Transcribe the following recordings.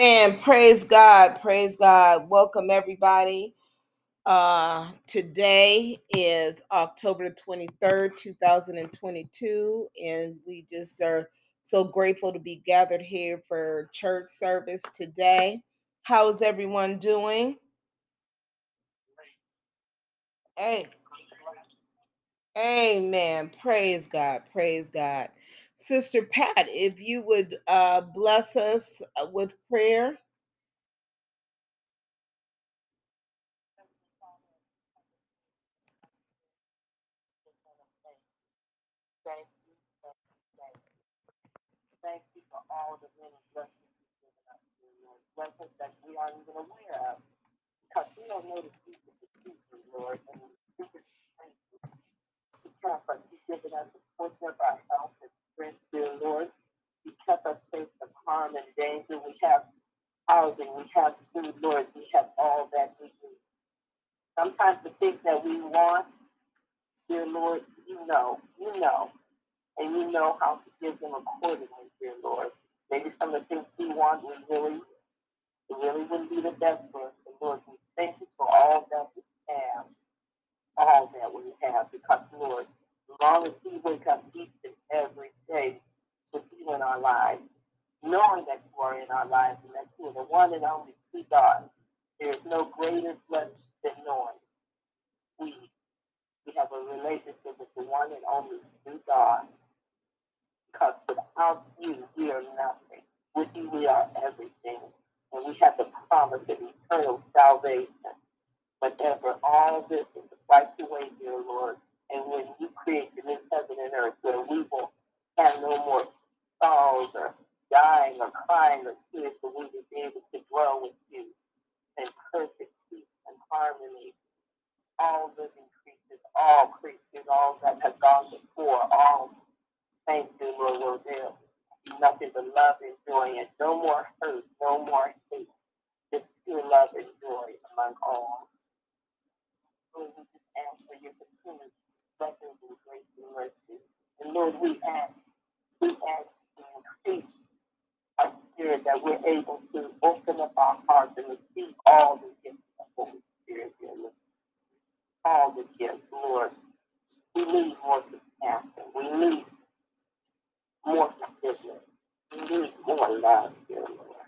Man, praise God, praise God. Welcome everybody. Uh today is October 23rd, 2022, and we just are so grateful to be gathered here for church service today. How is everyone doing? Hey. Amen. Praise God. Praise God. Sister Pat, if you would uh, bless us uh, with prayer. Thank you for all the many blessings you've given us, Lord. Blessings that we aren't even aware of. Because we don't know the of Lord. And you've given us the of our health dear Lord. You kept us safe from harm and danger. We have housing, we have food, Lord. We have all that we need. Sometimes the things that we want, dear Lord, you know, you know, and you know how to give them accordingly, dear Lord. Maybe some of the things we want, we really, it really wouldn't be the best for us. But Lord, we thank you for all that we have, all that we have, because Lord, long as we wake up each and every day with you in our lives, knowing that you are in our lives and that you are the one and only true God. There is no greater blessing than knowing we we have a relationship with the one and only true God. Because without you, we are nothing. With you, we are everything. And we have the promise of eternal salvation. But all this is right away, dear Lord, and when you create the new heaven and earth where we will have no more sorrows or dying or crying or tears, but we will be able to dwell with you in perfect peace and harmony. All living creatures, all creatures, all that have gone before, all thank you, Lord, will do. Nothing but love and joy and no more hurt, no more hate. Just pure love and joy among all. Lord, we just ask for your continued blessings and grace and mercy. And Lord, we ask, we ask to increase our spirit that we're able to open up our hearts and receive all the gifts of the Holy Spirit dear Lord. All the gifts, Lord. We need more compassion. We need more forgiveness. We need more love, dear Lord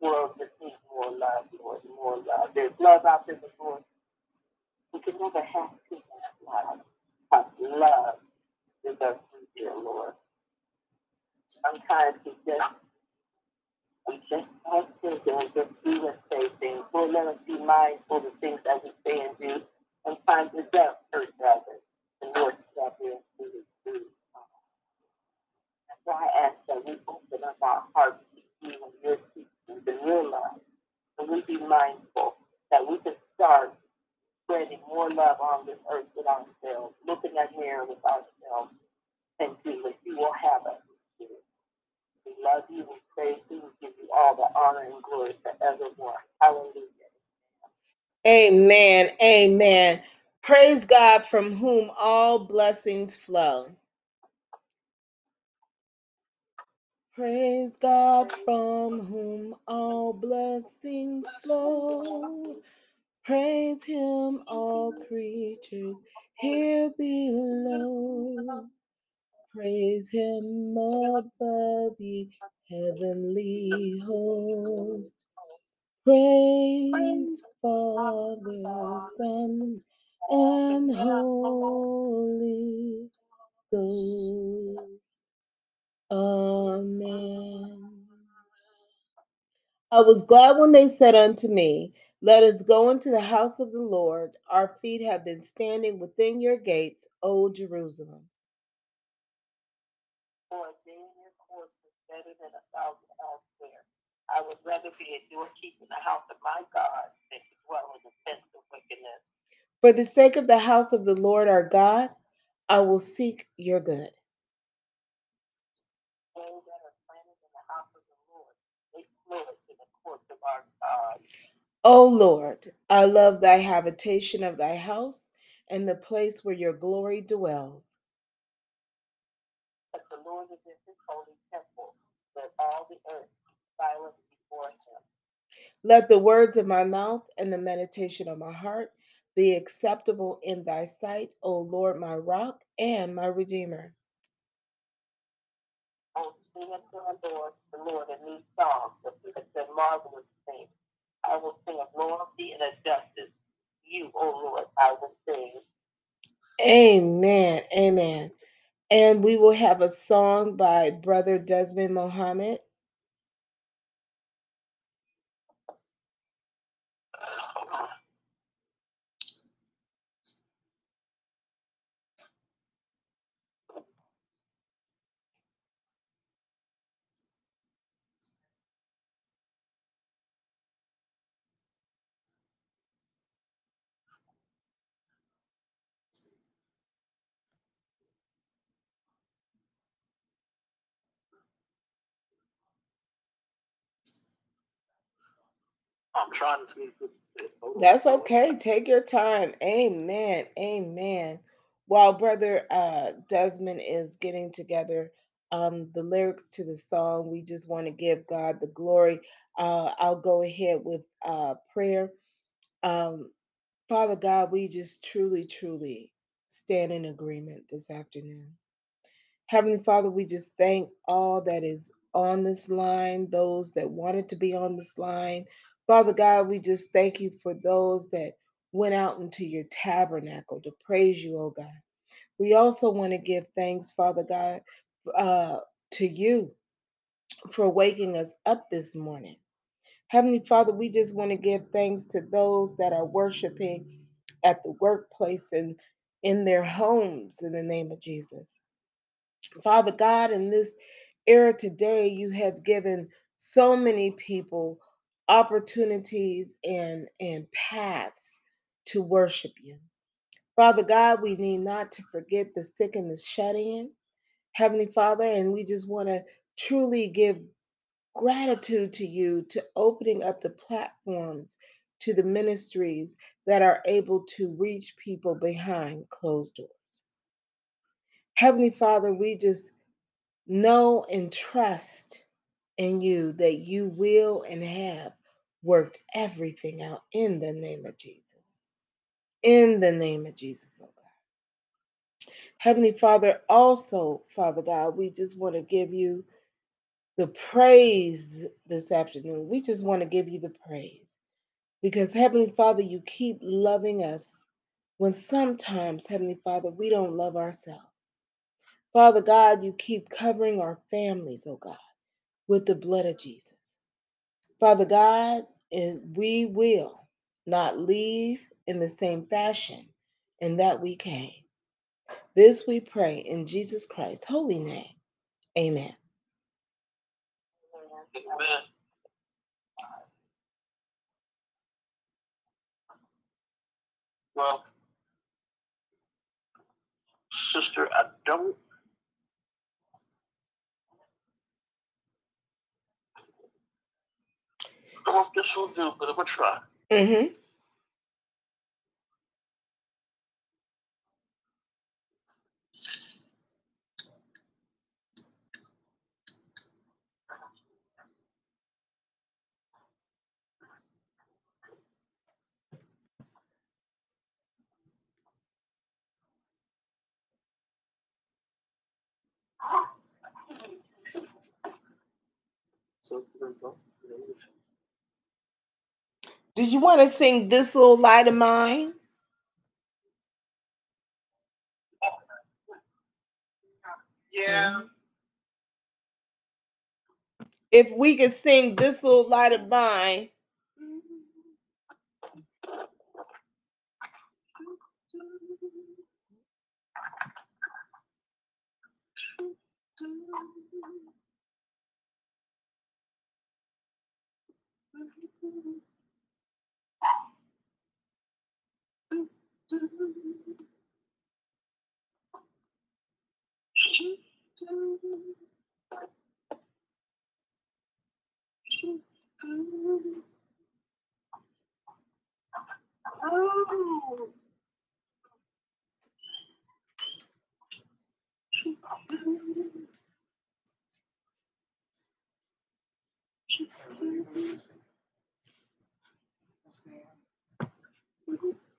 world that needs more love, Lord, more love. There's love out there, Lord, we can never have too much life, love is us through dear Lord. Sometimes we just we just don't think and just do and say things. Lord, let us be mindful of the things that we say and do. Sometimes it does hurt others. The Lord is out there and see That's why I ask that we open up our hearts to you and your teachings and realize and we be mindful that we can start spreading more love on this earth than ourselves, looking at mirror with ourselves and Jesus, you will have us. We love you, we praise you, we give you all the honor and glory forevermore. Hallelujah. Amen. Amen. Praise God from whom all blessings flow. Praise God from whom all blessings flow. Praise him, all creatures here below. Praise him above the heavenly host. Praise Father, Son, and Holy Ghost. Amen. I was glad when they said unto me, let us go into the house of the Lord. Our feet have been standing within your gates, O Jerusalem. Lord, being in your is better than a thousand elsewhere. I would rather be a doorkeeper in the house of my God than to dwell in the tents of wickedness. For the sake of the house of the Lord our God, I will seek your good. O Lord, I love thy habitation of thy house and the place where your glory dwells. But the Lord is in his holy temple. Let all the earth silence before him. Let the words of my mouth and the meditation of my heart be acceptable in thy sight, O Lord, my rock and my redeemer. O sing unto the Lord, the Lord, a new song, the sweetest and marvelous things. I will sing of loyalty and of justice. You, O Lord, I will sing. Amen. Amen. And we will have a song by Brother Desmond Mohammed. I'm trying to see. That's okay. Take your time. Amen. Amen. While Brother uh, Desmond is getting together um, the lyrics to the song, we just want to give God the glory. Uh, I'll go ahead with uh, prayer. Um, Father God, we just truly, truly stand in agreement this afternoon. Heavenly Father, we just thank all that is on this line, those that wanted to be on this line. Father God, we just thank you for those that went out into your tabernacle to praise you, oh God. We also want to give thanks, Father God, uh, to you for waking us up this morning. Heavenly Father, we just want to give thanks to those that are worshiping at the workplace and in their homes in the name of Jesus. Father God, in this era today, you have given so many people opportunities and, and paths to worship you. Father God, we need not to forget the sick and the shut in. Heavenly Father, and we just want to truly give gratitude to you to opening up the platforms to the ministries that are able to reach people behind closed doors. Heavenly Father, we just know and trust in you that you will and have worked everything out in the name of Jesus. In the name of Jesus, oh God. Heavenly Father, also, Father God, we just want to give you the praise this afternoon. We just want to give you the praise because, Heavenly Father, you keep loving us when sometimes, Heavenly Father, we don't love ourselves. Father God, you keep covering our families, oh God, with the blood of Jesus. Father God, and we will not leave in the same fashion in that we came. This we pray in Jesus Christ's holy name. Amen. Amen. Well, sister, I don't. I don't know if this will do, but I'm gonna try. Mm-hmm. So, here we go. Did you want to sing this little light of mine? Yeah. If we could sing this little light of mine, Oh.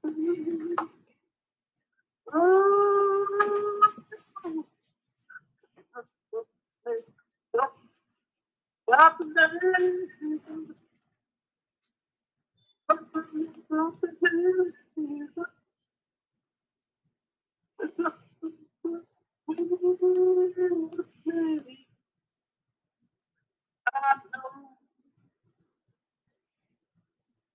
I'm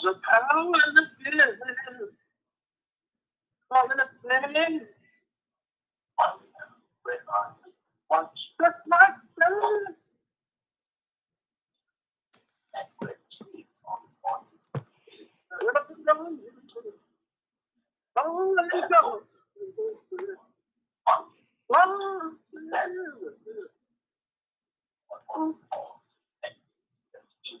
the power of the feeling of the pain. Just like that. Oh, let it go. I know when other things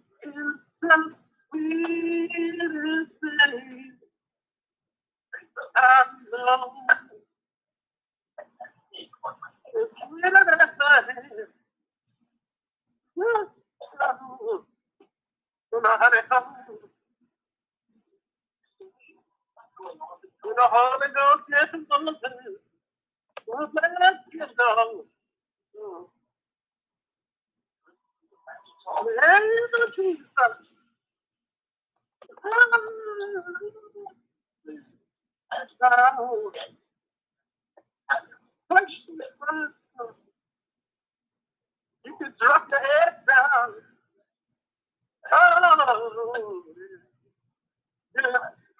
Is the sweetest thing I know. It's comes, when the Holy Ghost let's. Of Jesus. You can drop your head down. Oh, yeah.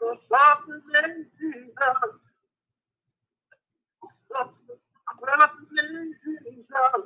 The name Jesus. Oh, the name Jesus.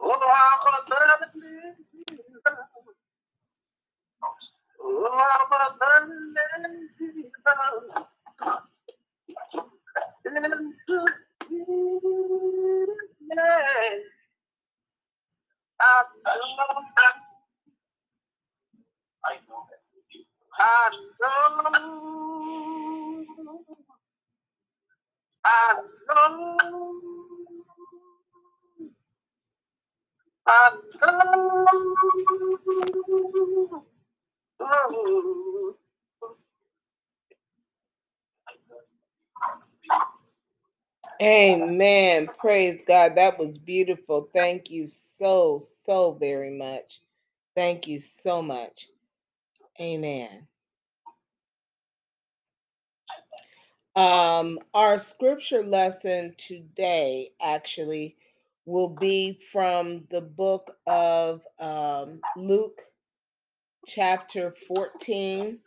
I know. I know. I know. I know. Oh, Amen. Praise God. That was beautiful. Thank you so, so very much. Thank you so much. Amen. Um, our scripture lesson today actually will be from the book of um, Luke, chapter 14,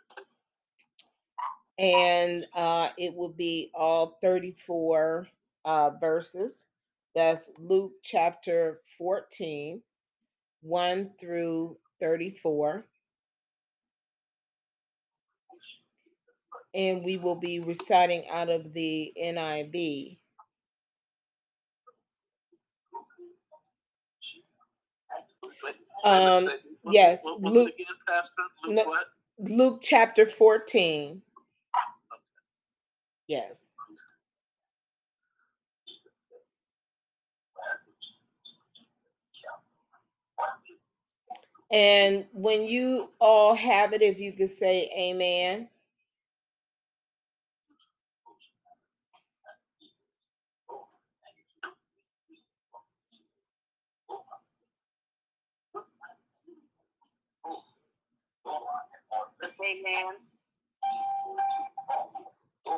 and uh, it will be all 34 uh, verses. That's Luke chapter 14, 1 through 34. And we will be reciting out of the NIV. Um, yes, Luke, no, Luke chapter 14. Yes. And when you all have it, if you could say amen. Amen.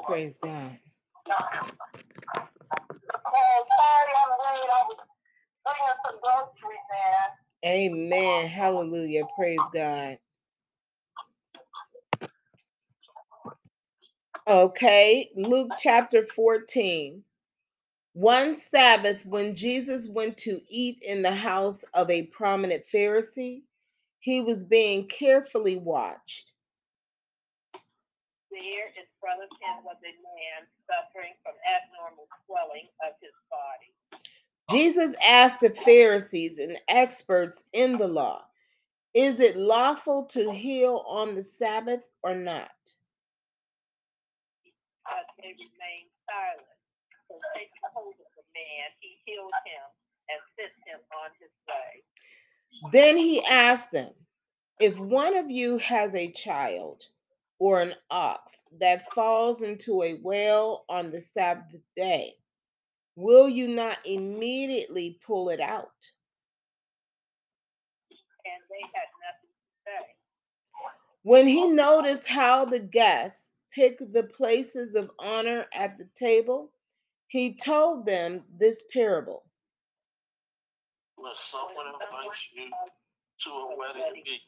Praise God. Sorry, I'm late. I was bringing some groceries in. Amen. Hallelujah. Praise God. Okay, Luke chapter 14. One Sabbath, when Jesus went to eat in the house of a prominent Pharisee, he was being carefully watched. There front of him was a man suffering from abnormal swelling of his body. Jesus asked the Pharisees and experts in the law, Is it lawful to heal on the Sabbath or not? They remained silent. So taking hold of the man, he healed him and sent him on his way. Then he asked them, If one of you has a child or an ox that falls into a well on the Sabbath day, will you not immediately pull it out? And they had nothing to say. When he noticed how the guests picked the places of honor at the table, he told them this parable. When someone invites you to a wedding meeting,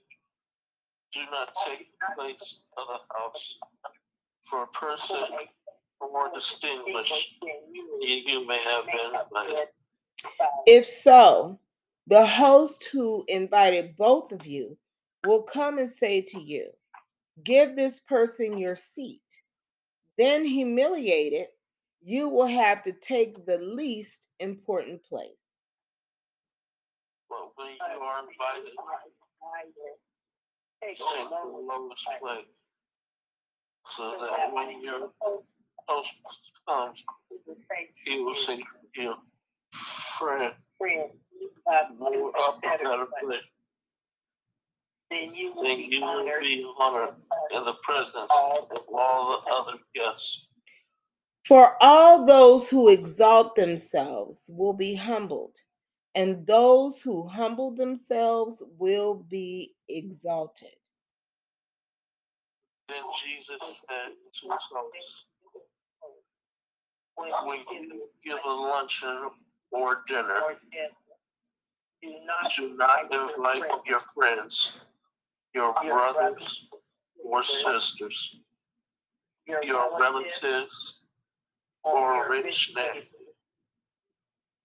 do not take the place of the house for a person more distinguished than you may have been invited. If so, the host who invited both of you will come and say to you, Give this person your seat. Then, humiliated, you will have to take the least important place. But when you are invited, So that when your comes, he will say to you, Friend, move up place. then you will be honored in the presence of all the other guests. For all those who exalt themselves will be humbled, and those who humble themselves will be exalted. Then Jesus said to his hosts, when you give a luncheon or dinner. Do not invite your friends, your brothers or sisters, your relatives, or rich neighbors.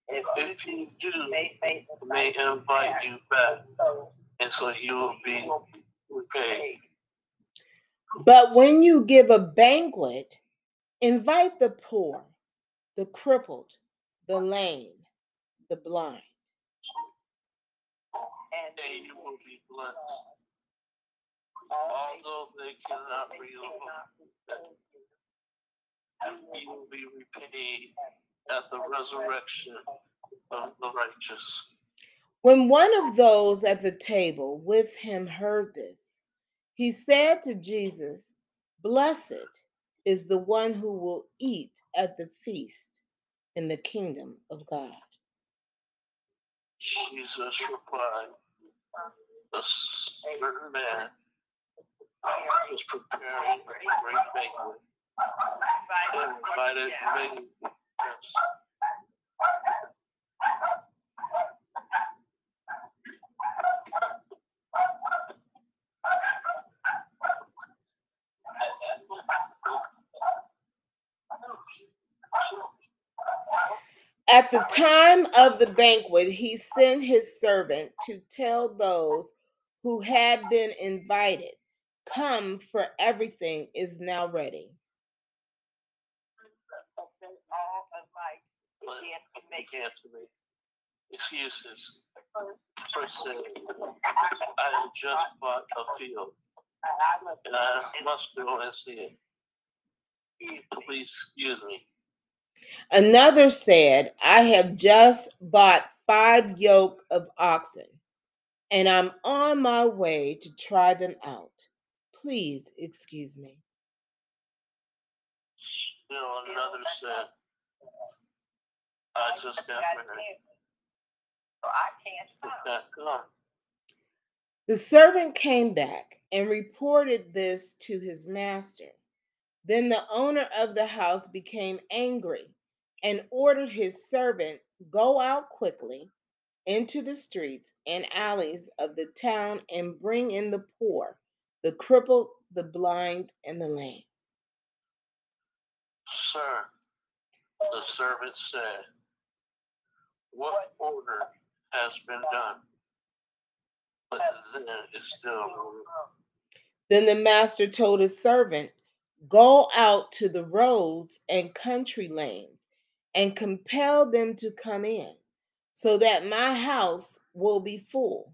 If you do, may may invite you back, and so you will be repaid. But when you give a banquet, invite the poor, the crippled, the lame, the blind. and And you will be blessed, although they cannot realize you will be repaid at the resurrection of the righteous. When one of those at the table with him heard this, he said to Jesus, Blessed is the one who will eat at the feast in the kingdom of God. Jesus replied, A certain man was preparing a great banquet and invited many. At the time of the banquet, he sent his servant to tell those who had been invited, Come, for everything is now ready. But he began to make excuses. First said, I have just bought a field and I must go and see it. Please excuse me. Another said, I have just bought five yoke of oxen, and I'm on my way to try them out. Please excuse me. You know, another said, I just got married. So I can't Can't. The servant came back and reported this to his master. Then the owner of the house became angry and ordered his servant go out quickly into the streets and alleys of the town and bring in the poor, the crippled, the blind, and the lame. Sir, the servant said, What order has been done? But the then is still. Then the master told his servant, Go out to the roads and country lanes and compel them to come in, so that my house will be full.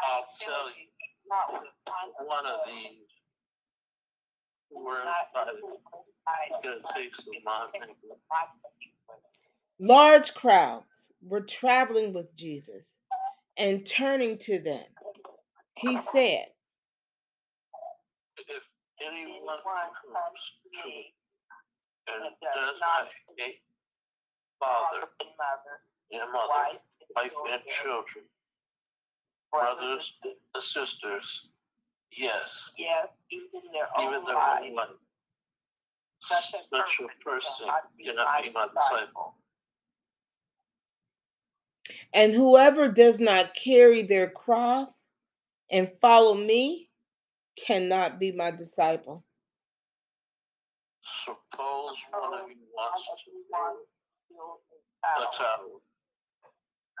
I'll tell you, one of these who were invited gonna take some of my banquet. Large crowds were traveling with Jesus, and turning to them, he said, If anyone comes to me and does not hate father and mother, wife and children, brothers and sisters, yes, Yes, even their even own their own life, such a person cannot be my disciple. And whoever does not carry their cross and follow me cannot be my disciple. Suppose one of you wants to a tower.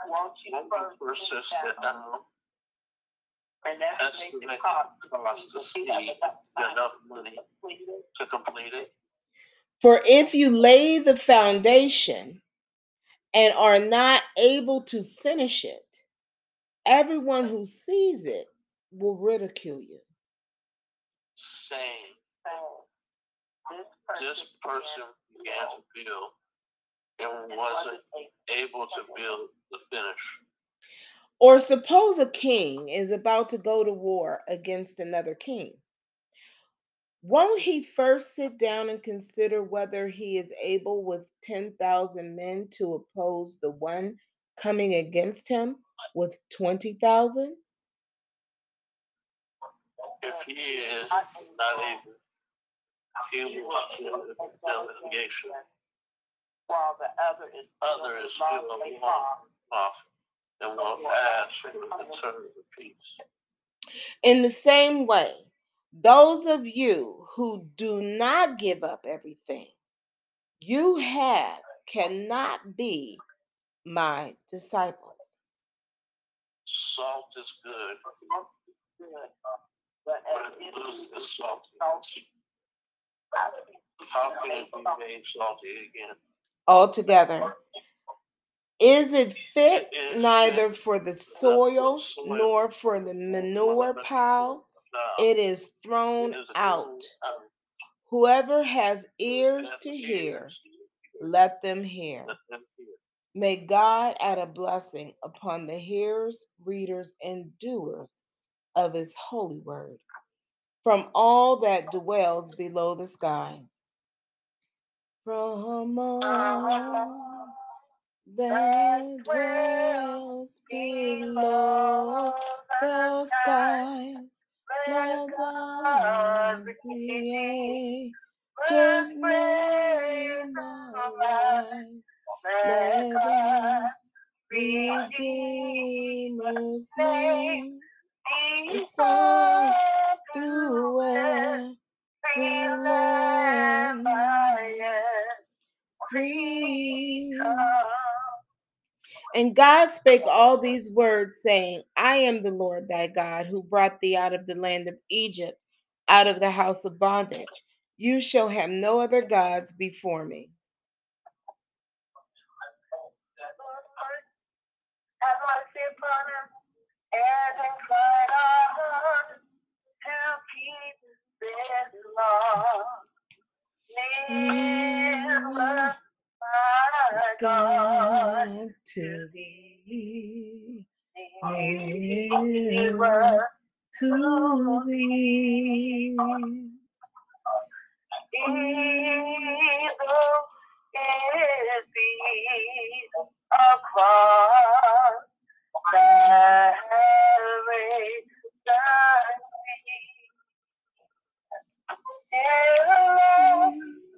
Won't you Won't you first first sit sit down down and the estimate cost the cost to see enough money to complete it? For if you lay the foundation and are not able to finish it, everyone who sees it will ridicule you. Saying, This this person began to build and wasn't able to build the finish. Or suppose a king is about to go to war against another king. Won't he first sit down and consider whether he is able with 10,000 men to oppose the one coming against him with 20,000? If he is not able, he will build the delegation. While the other is Other is still a off and will ask for the terms of peace. In the same way, those of you who do not give up everything you have cannot be my disciples. Salt is good. But it loses is its salty, How can it be made salty again? Altogether, is it fit neither for the for the soil soil, nor for the manure pile? Now, It is thrown out. Whoever has ears to hear, ears to hear, let them hear. let them hear. May God add a blessing upon the hearers, readers, and doers of his holy word from all that dwells below the skies. from all that dwells below the skies. The Creator's name arise. Let the Redeemer's name land. And God spake all these words, saying, I am the Lord thy God, who brought thee out of the land of Egypt, out of the house of bondage. You shall have no other gods before me. Have mercy upon us and incline our hearts to keep this law. God, to thee, nearer to thee. evil is beat across salvation. Hello,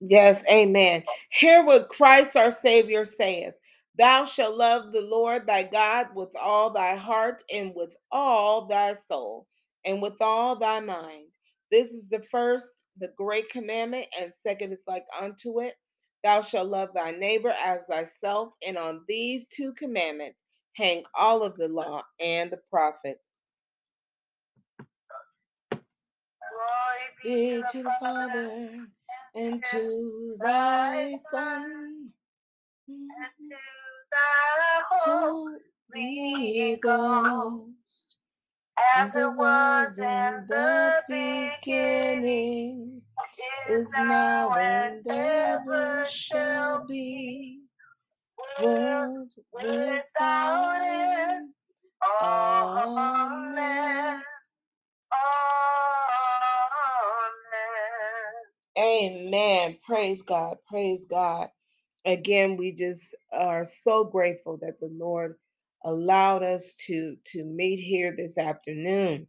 yes, amen. Hear what Christ our Savior saith Thou shalt love the Lord thy God with all thy heart, and with all thy soul, and with all thy mind. This is the first, the great commandment, and second is like unto it. Thou shalt love thy neighbor as thyself, and on these two commandments hang all of the law and the prophets. Glory Be to the Father to thy Son. and to thy Holy Ghost, as it was in the beginning, is now and ever shall be, world without end. Amen. Amen. Praise God. Praise God. Again, we just are so grateful that the Lord allowed us to to meet here this afternoon.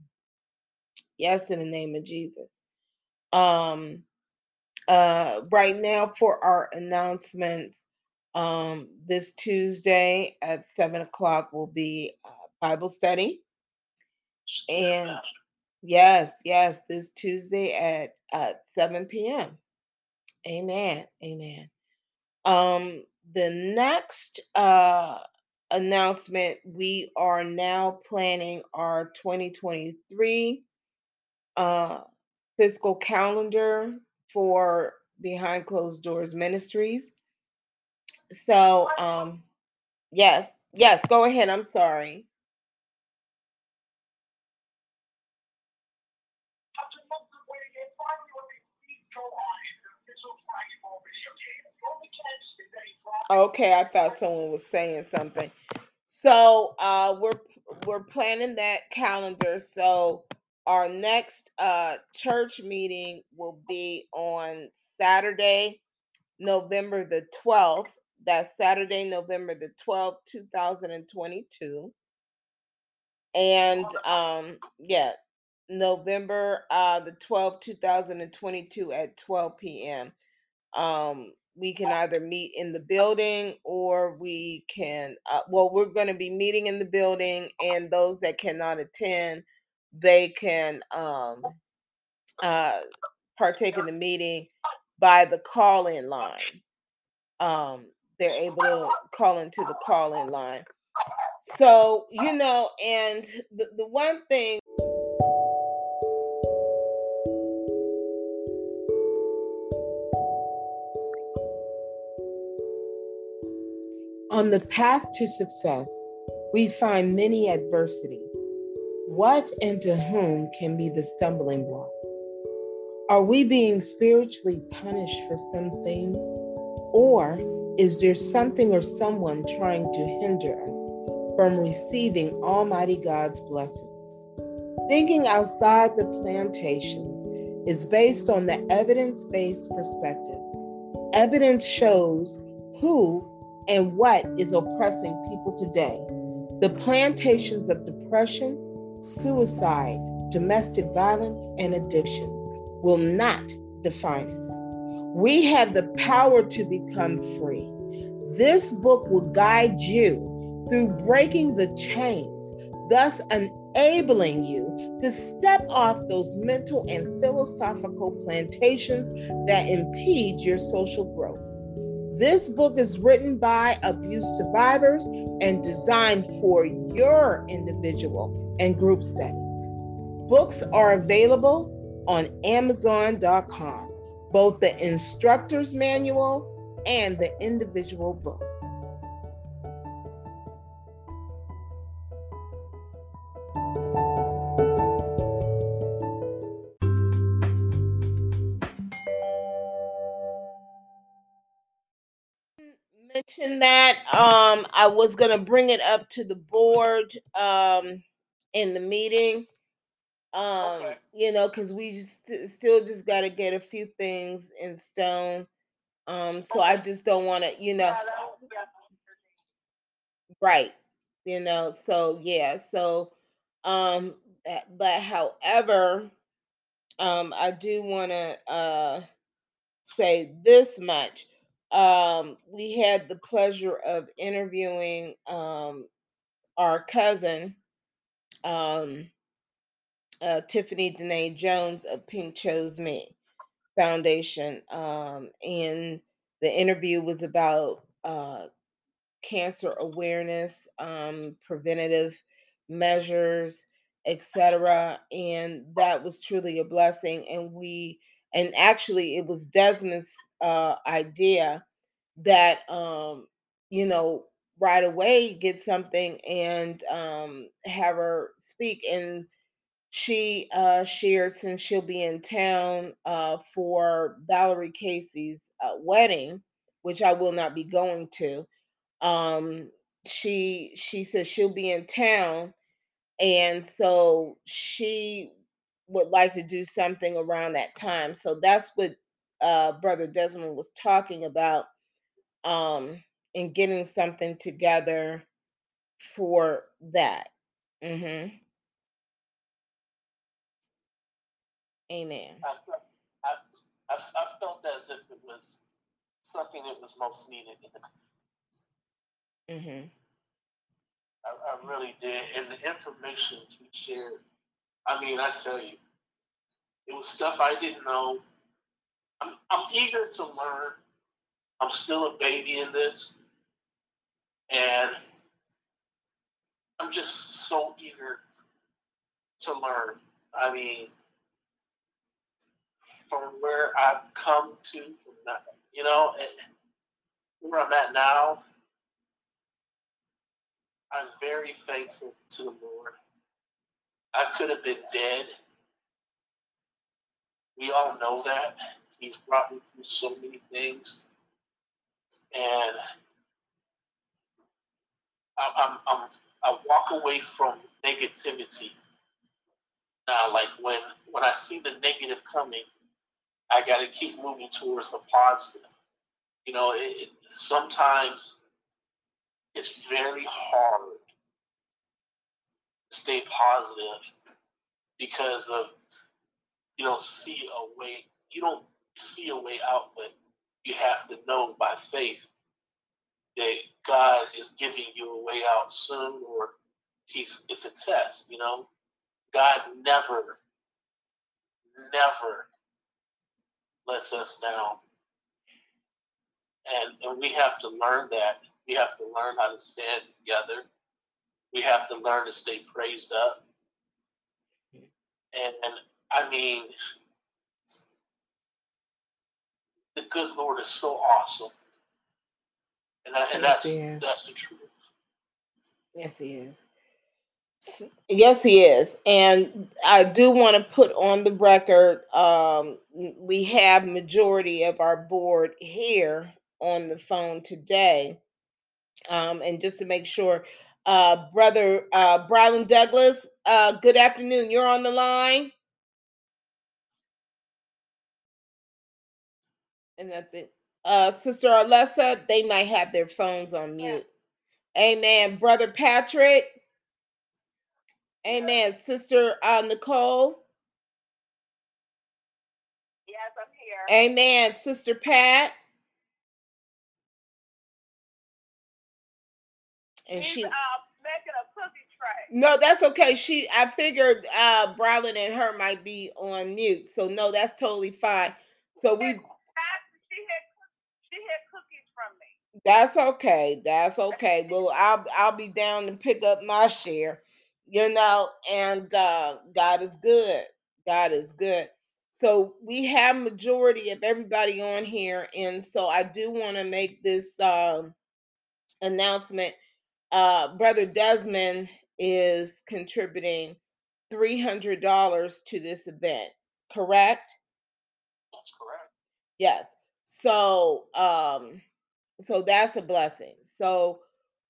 Yes, in the name of Jesus. Um uh right now for our announcements um this tuesday at seven o'clock will be uh, bible study and yes yes this tuesday at at 7 p.m amen amen um the next uh announcement we are now planning our 2023 uh fiscal calendar for behind closed doors ministries So, um, yes, yes, go ahead. I'm sorry. Okay, I thought someone was saying something. So, uh, we're we're planning that calendar. So, our next uh church meeting will be on Saturday, November the 12th. That's Saturday, November the 12th, 2022. And um, yeah, November uh, the 12th, 2022 at 12 p.m. Um, we can either meet in the building or we can, uh, well, we're going to be meeting in the building, and those that cannot attend, they can um, uh, partake in the meeting by the call in line. Um, they're able to call into the call in line. So, you know, and the, the one thing On the path to success, we find many adversities. What and to whom can be the stumbling block? Are we being spiritually punished for some things? Or is there something or someone trying to hinder us from receiving Almighty God's blessings? Thinking outside the plantations is based on the evidence based perspective. Evidence shows who and what is oppressing people today. The plantations of depression, suicide, domestic violence, and addictions will not define us. We have the power to become free. This book will guide you through breaking the chains, thus enabling you to step off those mental and philosophical plantations that impede your social growth. This book is written by abuse survivors and designed for your individual and group studies. Books are available on Amazon.com, both the instructor's manual and the individual book. That um I was going to bring it up to the board um in the meeting um Okay. you know cuz we st- still just got to get a few things in stone um so I just don't want to you know Yeah, that would be a- right you know so yeah so um uh, but however um I do want to uh say this much. Um, we had the pleasure of interviewing um, our cousin, um, uh, Tiffany Danae Jones of Pink Chose Me Foundation. Um, and the interview was about uh, cancer awareness, um, preventative measures, etc. And that was truly a blessing. And we, and actually, it was Desmond's uh, idea that, um, you know, right away get something and um, have her speak. And she uh, shared since she'll be in town uh, for Valerie Casey's uh, wedding, which I will not be going to um she she says she'll be in town and so she would like to do something around that time so that's what uh brother desmond was talking about um and getting something together for that mm-hmm amen I, felt- I, I, I felt as if it was something that was most needed. in the- mm-hmm I, I really did. And the information you shared, I mean, I tell you, it was stuff I didn't know. I'm, I'm eager to learn. I'm still a baby in this. And I'm just so eager to learn. I mean, from where I've come to, from that, you know, where I'm at now, I'm very thankful to the Lord. I could have been dead. We all know that. He's brought me through so many things. And I, I'm, I'm, I walk away from negativity. Now, like when, when I see the negative coming, I got to keep moving towards the positive. You know, it, it, sometimes it's very hard to stay positive because of you don't see a way you don't see a way out but you have to know by faith that god is giving you a way out soon or he's it's a test you know? God never never lets us down. And and we have to learn that. We have to learn how to stand together. We have to learn to stay praised up. And, and I mean, the good Lord is so awesome. and that, and Yes, that's that's the truth. Yes, he is. Yes, he is. And I do want to put on the record um, we have majority of our board here on the phone today. Um, and just to make sure, uh, brother uh, Brylan Douglas, uh, good afternoon. You're on the line. And that's it. Uh, Sister Alessa, they might have their phones on mute. Amen. Brother Patrick. Amen. Sister uh, Nicole. Yes, I'm here. Amen. Sister Pat. And He's she uh, making a cookie tray. no, that's okay. She I figured uh Brylan and her might be on mute. So no, that's totally fine. So we Pat, she had she had cookies from me. That's okay. That's okay. Well, I'll I'll be down to pick up my share, you know, and uh God is good. God is good. So we have majority of everybody on here, and so I do want to make this um announcement. Uh Brother Desmond is contributing three hundred dollars to this event, correct? That's correct. Yes. So um so that's a blessing. So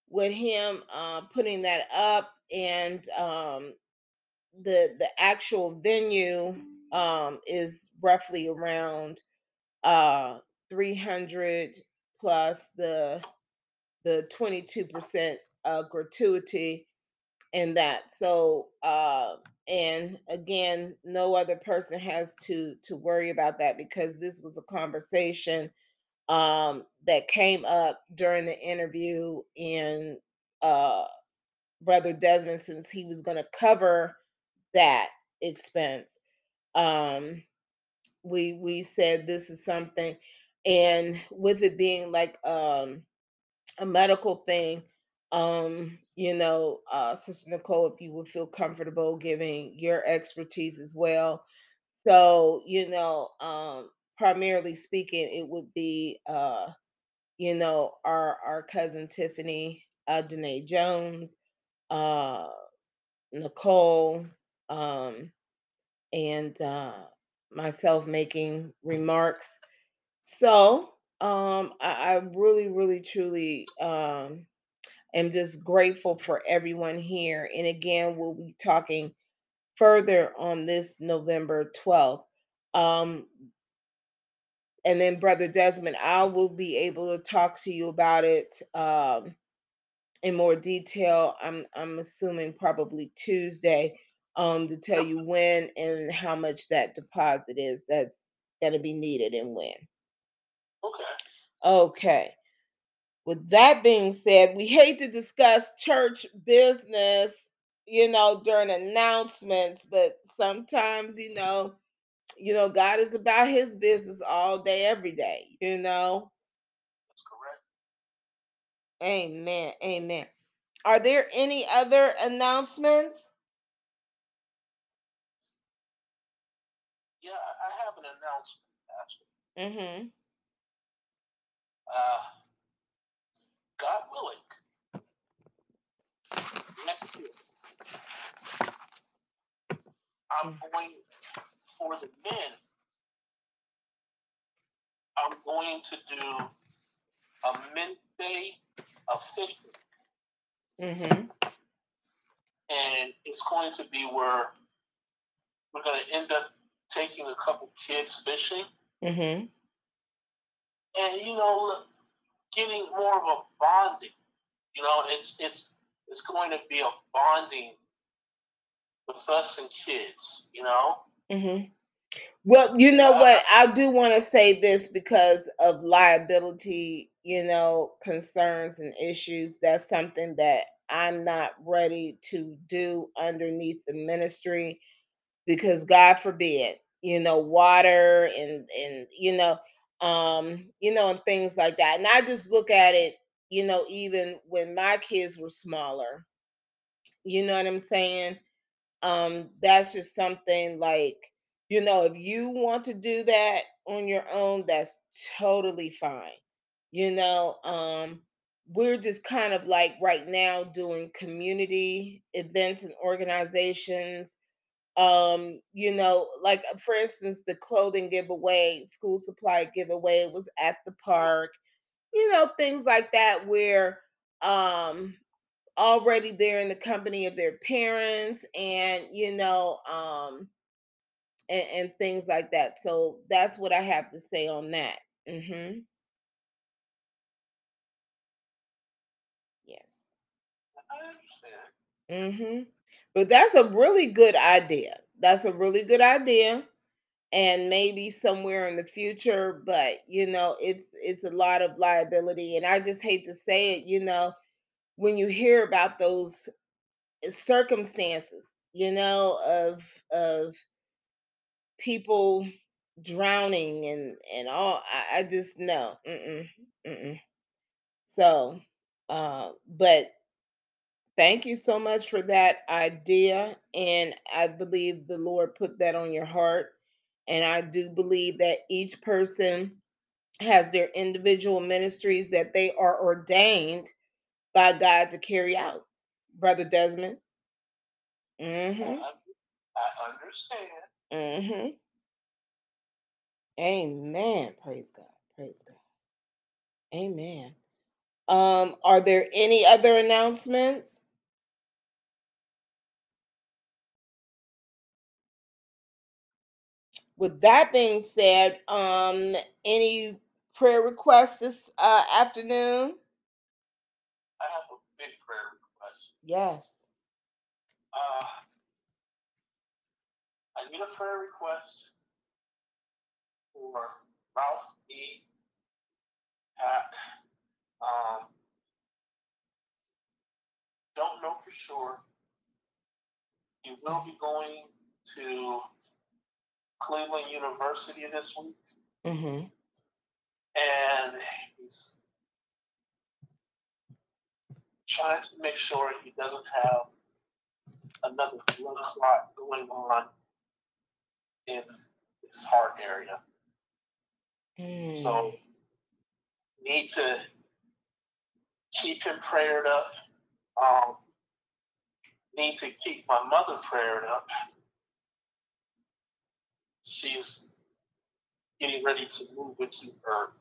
with him uh, putting that up and um the the actual venue um is roughly around uh 300 plus the the 22% uh gratuity and that so uh and again no other person has to to worry about that because this was a conversation um that came up during the interview and uh brother desmond since he was going to cover that expense um we we said this is something and with it being like um a medical thing um you know uh sister nicole if you would feel comfortable giving your expertise as well. So you know um primarily speaking it would be uh you know our our cousin tiffany uh danae jones uh nicole um and uh myself making remarks so um i, I really really truly um am just grateful for everyone here. And again, we'll be talking further on this November 12th. Um, and then, Brother Desmond, I will be able to talk to you about it um, in more detail. I'm I'm assuming probably Tuesday um, to tell you when and how much that deposit is that's going to be needed and when. Okay. Okay. with that being said, we hate to discuss church business, you know, during announcements, but sometimes, you know, you know, God is about his business all day, every day, you know. That's correct. Amen. Amen. Are there any other announcements? Yeah, I have an announcement, actually. Mm-hmm. Uh, God willing, next year, I'm going for the men. I'm going to do a mente official, Mm-hmm. and it's going to be where we're going to end up taking a couple kids fishing, Mm-hmm. and you know, getting more of a bonding. You know, it's it's it's going to be a bonding with us and kids. You know. Mm-hmm. Well, you know what? I do want to say this because of liability, you know, concerns and issues. That's something that I'm not ready to do underneath the ministry because God forbid, you know, water and and you know, um, you know, and things like that. And I just look at it, you know, even when my kids were smaller, you know what I'm saying? Um that's just something like you know if you want to do that on your own that's totally fine you know um we're just kind of like right now doing community events and organizations um you know like uh, for instance the clothing giveaway school supply giveaway was at the park you know things like that where um already they're in the company of their parents and you know um and, and things like that. So that's what i have to say on that. Mm-hmm. Yes. I understand. mhm but that's a really good idea. That's a really good idea and maybe somewhere in the future but you know it's it's a lot of liability and i just hate to say it you know when you hear about those circumstances you know of of people drowning and and all i, I just know so uh but thank you so much for that idea and i believe the lord put that on your heart and i do believe that each person has their individual ministries that they are ordained by god to carry out brother desmond mm-hmm I, understand. mm-hmm Amen. Praise God. Praise God. Amen. Um, are there any other announcements? With that being said, um, any prayer requests this uh, afternoon? I have a big prayer request. Yes. Uh, I need a prayer request for Ralph E. Pack. Um, don't know for sure. He will be going to Cleveland University this week, Mm-hmm. and he's trying to make sure he doesn't have another blood clot going on in his heart area. Mm. So need to keep him prayed up. Um, need to keep my mother prayed up. She's getting ready to move into her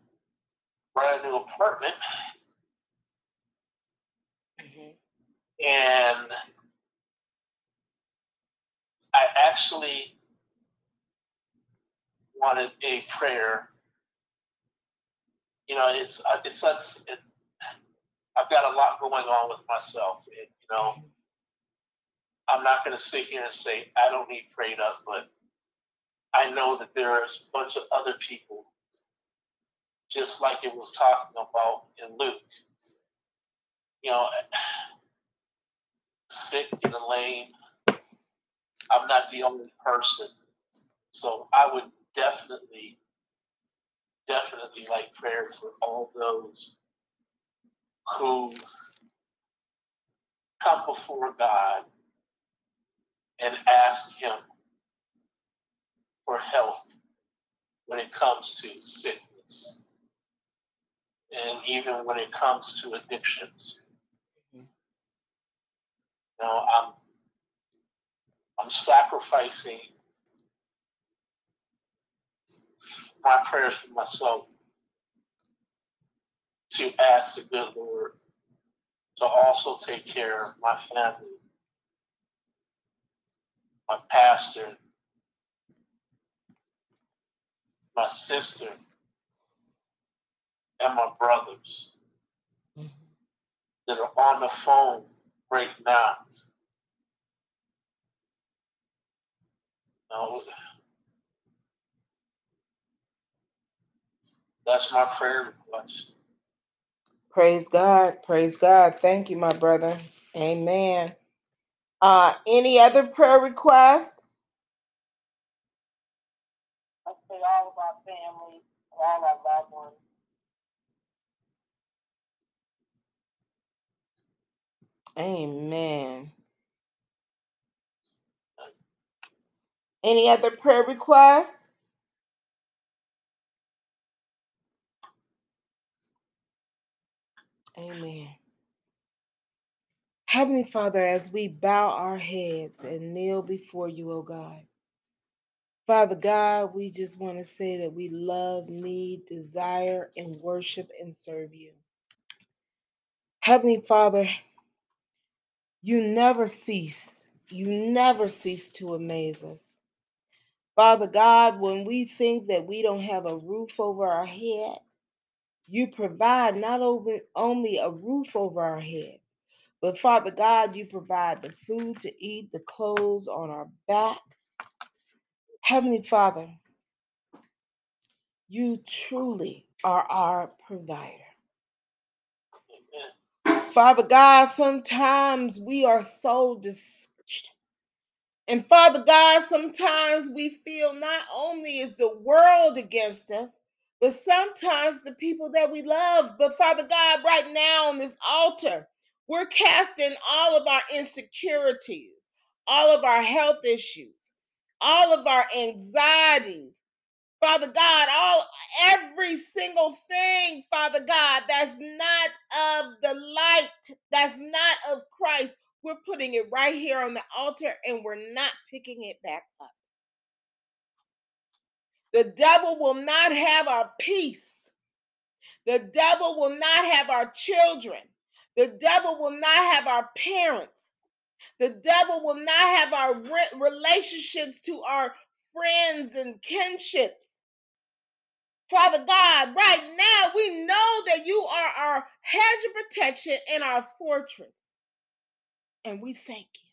brand new apartment, and I actually wanted a prayer. You know, it's uh, it's it's it, I've got a lot going on with myself, and you know, I'm not going to sit here and say I don't need prayed up, but I know that there's a bunch of other people, just like it was talking about in Luke. You know, sick and lame. I'm not the only person, so I would definitely, definitely like prayer for all those who come before God and ask Him for help when it comes to sickness and even when it comes to addictions. You know, I'm I'm sacrificing my prayers for myself to ask the good Lord to also take care of my family, my pastor, my sister, and my brothers Mhm. that are on the phone right now. No, that's my prayer request. Praise God. Praise God. Thank you, my brother. Amen. Uh, any other prayer requests? I say all of our families, all our loved ones. Amen. Any other prayer requests? Amen. Heavenly Father, as we bow our heads and kneel before you, O God, Father God, we just want to say that we love, need, desire, and worship and serve you. Heavenly Father, you never cease. You never cease to amaze us. Father God, when we think that we don't have a roof over our head, you provide not only, a roof over our heads, but Father God, you provide the food to eat, the clothes on our back. Heavenly Father, you truly are our provider. Father God, sometimes we are so discouraged. And Father God, sometimes we feel not only is the world against us, but sometimes the people that we love. But Father God, right now on this altar, we're casting all of our insecurities, all of our health issues, all of our anxieties, Father God, all every single thing, Father God, that's not of the light, that's not of Christ, we're putting it right here on the altar and we're not picking it back up. The devil will not have our peace. The devil will not have our children. The devil will not have our parents. The devil will not have our re- relationships to our friends and kinships. Father God, right now we know that you are our hedge of protection and our fortress. And we thank you.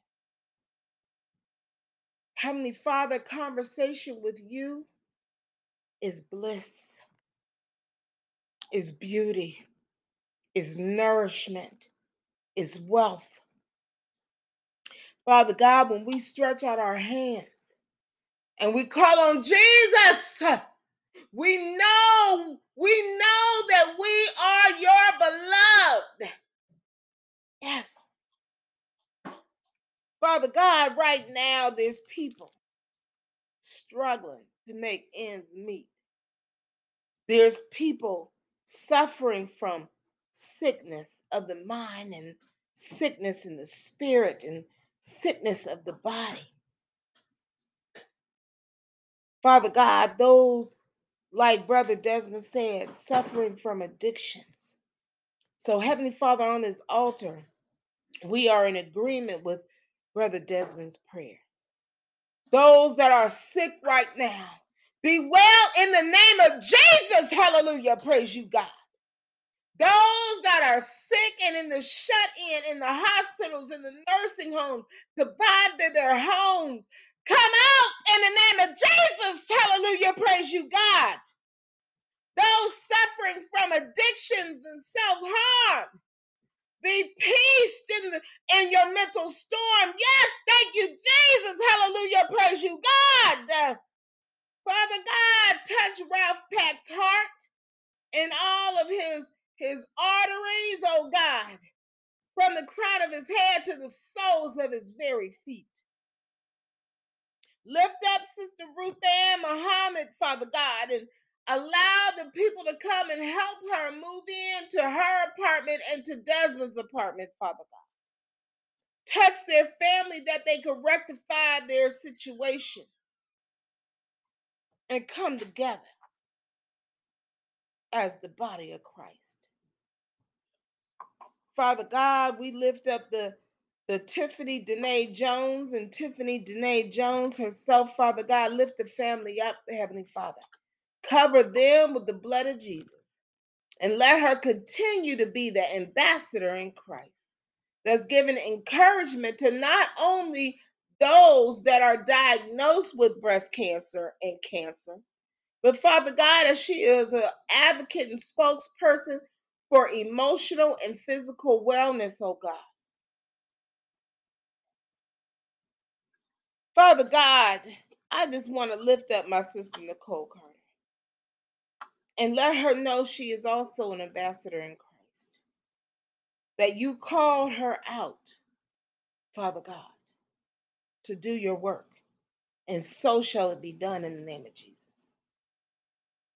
Heavenly Father, conversation with you is bliss, is beauty, is nourishment, is wealth. Father God, when we stretch out our hands and we call on Jesus, we know, we know that we are your beloved. Yes. Father God, right now there's people struggling to make ends meet. There's people suffering from sickness of the mind and sickness in the spirit and sickness of the body. Father God, those, like Brother Desmond said, suffering from addictions. So, Heavenly Father, on this altar, we are in agreement with Brother Desmond's prayer. Those that are sick right now, be well in the name of Jesus. Hallelujah. Praise you, God. Those that are sick and in the shut in, in the hospitals, in the nursing homes, confined to their homes, come out in the name of Jesus. Hallelujah. Praise you, God. Those suffering from addictions and self harm, be peaced in, the, in your mental storm. Yes, thank you, Jesus. Hallelujah. Praise you, God. Father God, touch Ralph Pack's heart and all of his his arteries, oh God, from the crown of his head to the soles of his very feet. Lift up Sister Ruth Ann Muhammad, Father God, and allow the people to come and help her move into her apartment and to Desmond's apartment, Father God. Touch their family that they could rectify their situation and come together as the body of Christ. Father God, we lift up the the Tiffany Danae Jones and Tiffany Danae Jones herself, Father God, lift the family up, the Heavenly Father. Cover them with the blood of Jesus and let her continue to be the ambassador in Christ that's giving encouragement to not only those that are diagnosed with breast cancer and cancer, but Father God, as she is an advocate and spokesperson for emotional and physical wellness, oh God. Father God, I just want to lift up my sister Nicole Carter and let her know she is also an ambassador in Christ. That you called her out, Father God, to do your work, and so shall it be done in the name of Jesus.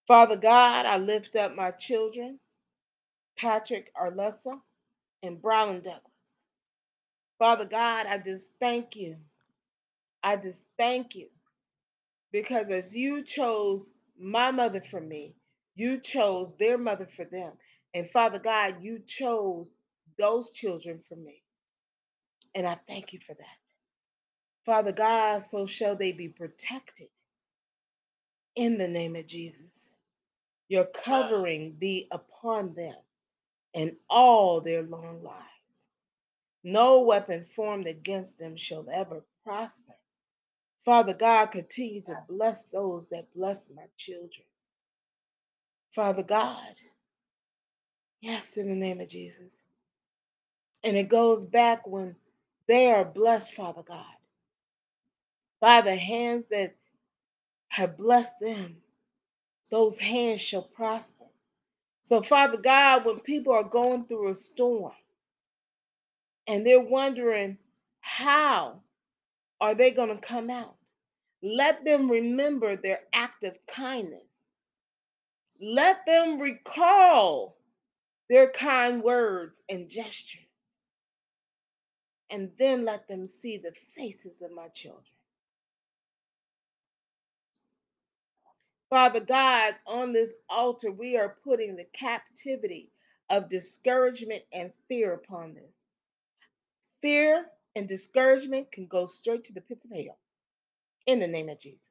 Father God, I lift up my children, Patrick Arlessa, and Brylan Douglas. Father God, I just thank you. I just thank you because as you chose my mother for me, you chose their mother for them. And Father God, you chose those children for me. And I thank you for that. Father God, so shall they be protected in the name of Jesus. Your covering be upon them and all their long lives. No weapon formed against them shall ever prosper. Father God, continue to bless those that bless my children. Father God, yes, in the name of Jesus. And it goes back when they are blessed, Father God, by the hands that have blessed them, those hands shall prosper. So, Father God, when people are going through a storm and they're wondering how are they going to come out, let them remember their act of kindness. Let them recall their kind words and gestures. And then let them see the faces of my children. Father God, on this altar, we are putting the captivity of discouragement and fear upon this. Fear and discouragement can go straight to the pits of hell in the name of Jesus.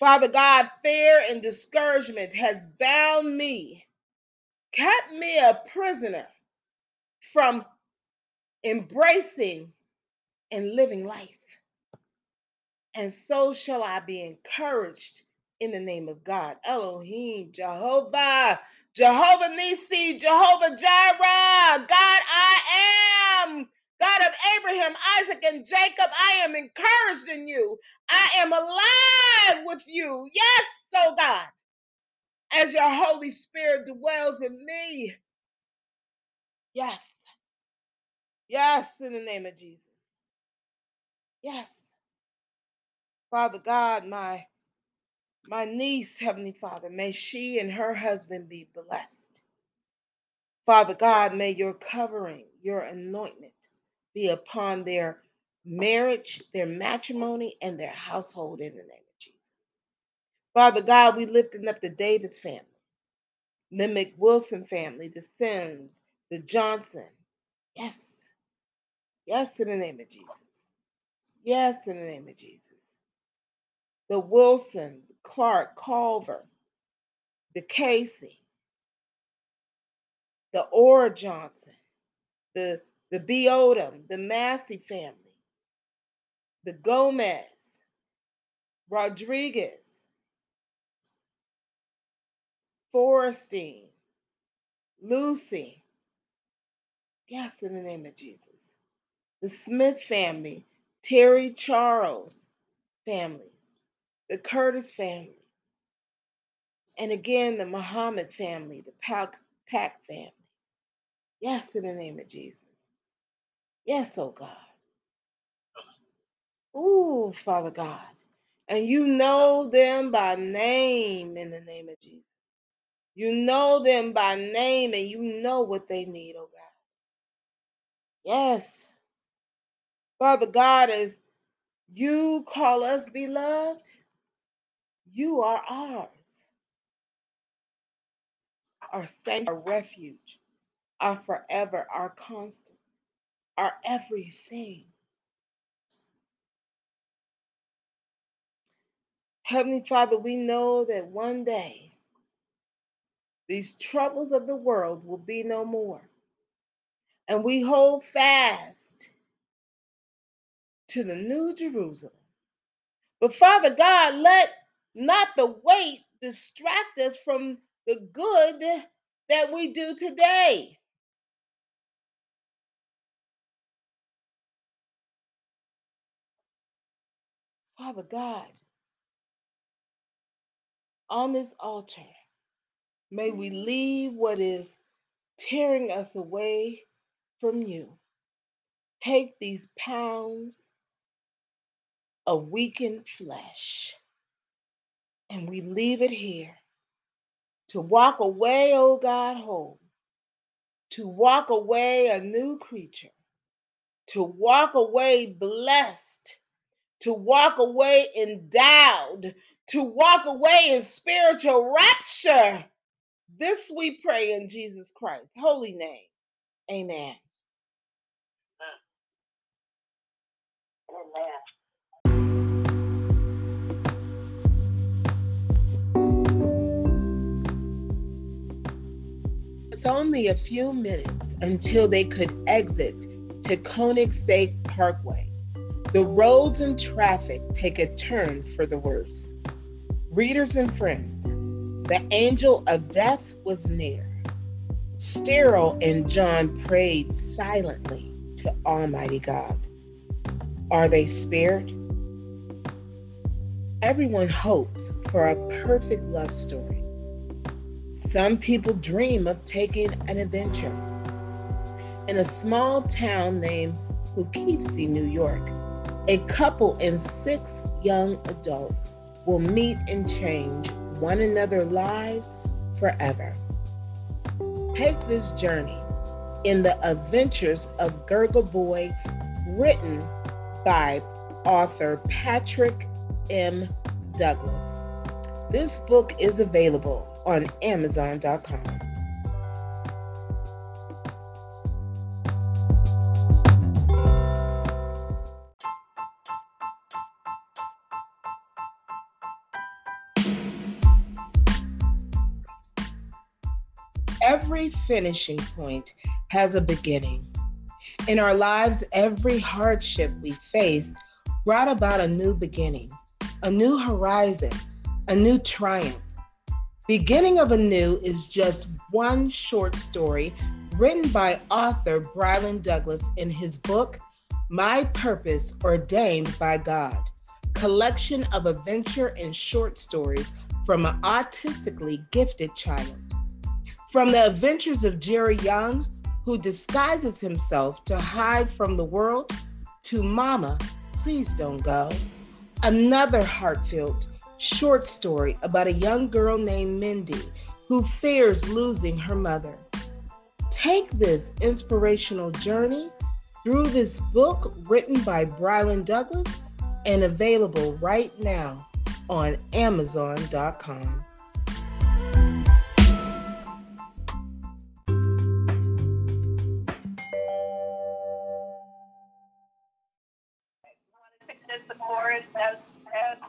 Father God, fear and discouragement has bound me, kept me a prisoner from embracing and living life. And so shall I be encouraged in the name of God. Elohim, Jehovah, Jehovah Nisi, Jehovah Jireh, God I am. God of Abraham, Isaac, and Jacob, I am encouraged in you. I am alive with you. Yes, so God, as your Holy Spirit dwells in me. Yes, yes, in the name of Jesus. Yes, Father God, my my niece, Heavenly Father, may she and her husband be blessed. Father God, may your covering, your anointment be upon their marriage, their matrimony, and their household in the name of Jesus. Father God, we lifting up the Davis family, the McWilson family, the Sims, the Johnson. Yes, yes, in the name of Jesus. Yes, in the name of Jesus. The Wilson, Clark, Culver, the Casey, the Ora Johnson, the the B. Odom, the Massey family, the Gomez, Rodriguez, Forrestine, Lucy. Yes, in the name of Jesus. The Smith family, Terry Charles families, the Curtis family, and again the Muhammad family, the Pack family. Yes, in the name of Jesus. Yes, oh God. Ooh, Father God. And you know them by name in the name of Jesus. You know them by name and you know what they need, oh God. Yes. Father God, as you call us beloved, you are ours. Our sanctuary, our refuge, our forever, our constant, our everything. Heavenly Father, we know that one day these troubles of the world will be no more. And we hold fast to the new Jerusalem. But Father God, let not the weight distract us from the good that we do today. Father God, on this altar, may we leave what is tearing us away from you. Take these pounds of weakened flesh and we leave it here to walk away, oh God, whole, to walk away a new creature, to walk away blessed, to walk away endowed, to walk away in spiritual rapture. This we pray in Jesus Christ's holy name. Amen. Amen. With only a few minutes until they could exit to Taconic Parkway, the roads and traffic take a turn for the worse. Readers and friends, the angel of death was near. Sterile and John prayed silently to Almighty God. Are they spared? Everyone hopes for a perfect love story. Some people dream of taking an adventure. In a small town named Poughkeepsie, New York, a couple and six young adults will meet and change one another's lives forever. Take this journey in the adventures of Gurgle Boy, written by author Patrick M. Douglas. This book is available on Amazon.com. Every finishing point has a beginning. In our lives, every hardship we faced brought about a new beginning, a new horizon, a new triumph. Beginning of Anew is just one short story written by author Brylan Douglas in his book, My Purpose Ordained by God, collection of adventure and short stories from an autistically gifted child. From the adventures of Jerry Young, who disguises himself to hide from the world, to Mama, Please Don't Go, another heartfelt short story about a young girl named Mindy who fears losing her mother. Take this inspirational journey through this book written by Brylan Douglas and available right now on Amazon.com.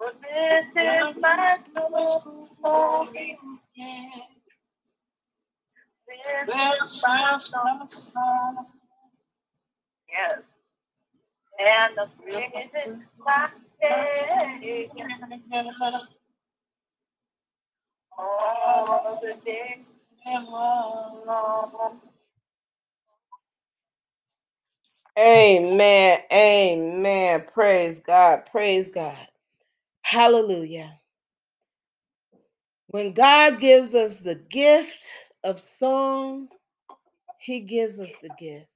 This is my. This is my. Yes. And is my. All the. Amen. Amen. Praise God. Praise God. Hallelujah. When God gives us the gift of song, He gives us the gift.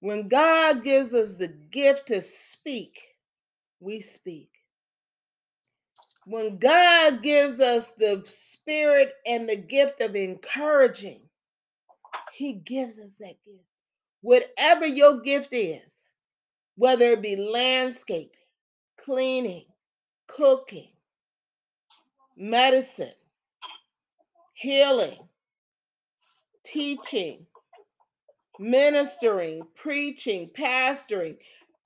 When God gives us the gift to speak, we speak. When God gives us the spirit and the gift of encouraging, He gives us that gift. Whatever your gift is, whether it be landscaping, cleaning, cooking, medicine, healing, teaching, ministering, preaching, pastoring,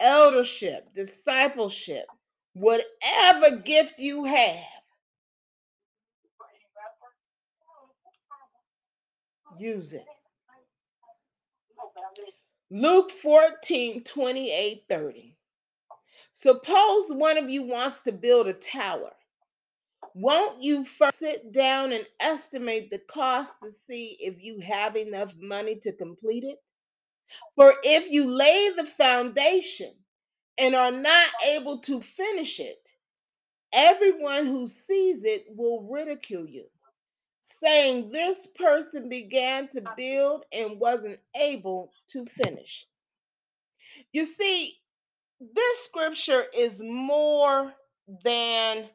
eldership, discipleship, whatever gift you have, use it. Luke 14, 28, 30. Suppose one of you wants to build a tower. Won't you first sit down and estimate the cost to see if you have enough money to complete it? For if you lay the foundation and are not able to finish it, everyone who sees it will ridicule you, saying, This person began to build and wasn't able to finish. You see, this scripture is more than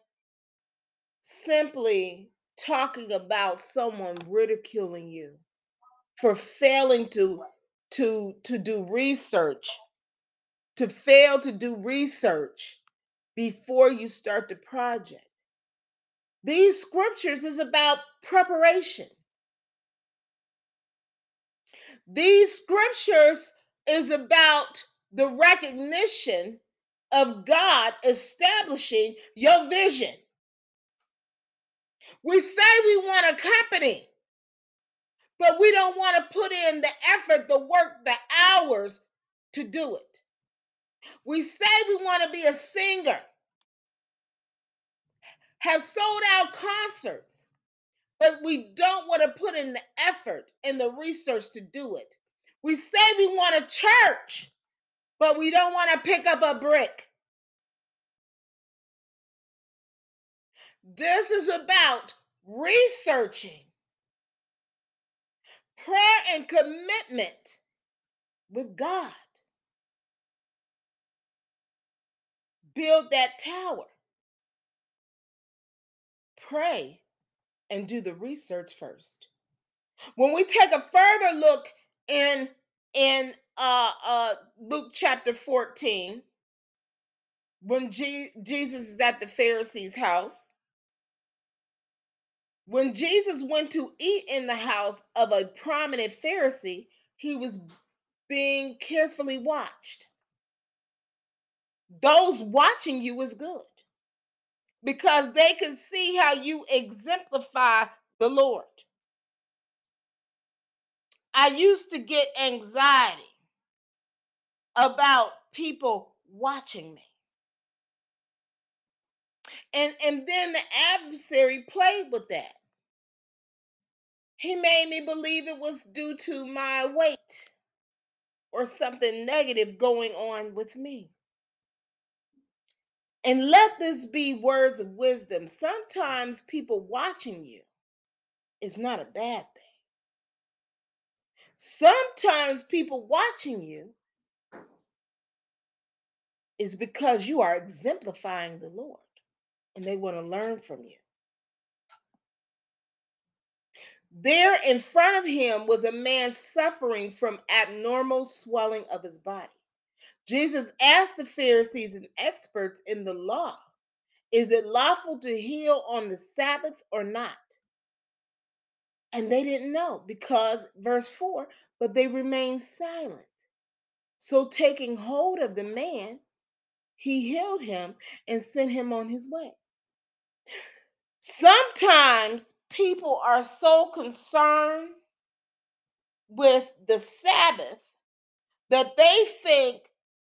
simply talking about someone ridiculing you for failing to to to do research to fail to do research before you start the project. These scriptures is about preparation. These scriptures is about the recognition of God establishing your vision we say we want a company but we don't want to put in the effort, the work, the hours to do it. We say we want to be a singer, have sold out concerts, but we don't want to put in the effort and the research to do it. We say we want a church, but we don't want to pick up a brick. This is about researching, prayer, and commitment with God. Build that tower. Pray and do the research first. When we take a further look in in uh, uh, Luke chapter 14, when Je- Jesus is at the Pharisee's house, when Jesus went to eat in the house of a prominent Pharisee, he was being carefully watched. Those watching you is good because they can see how you exemplify the Lord. I used to get anxiety about people watching me. And and then the adversary played with that. He made me believe it was due to my weight or something negative going on with me. And let this be words of wisdom. Sometimes people watching you is not a bad thing. Sometimes people watching you is because you are exemplifying the Lord and they want to learn from you. There in front of him was a man suffering from abnormal swelling of his body. Jesus asked the Pharisees and experts in the law, Is it lawful to heal on the Sabbath or not? And they didn't know because, verse 4, but they remained silent. So, taking hold of the man, he healed him and sent him on his way. Sometimes people are so concerned with the Sabbath that they think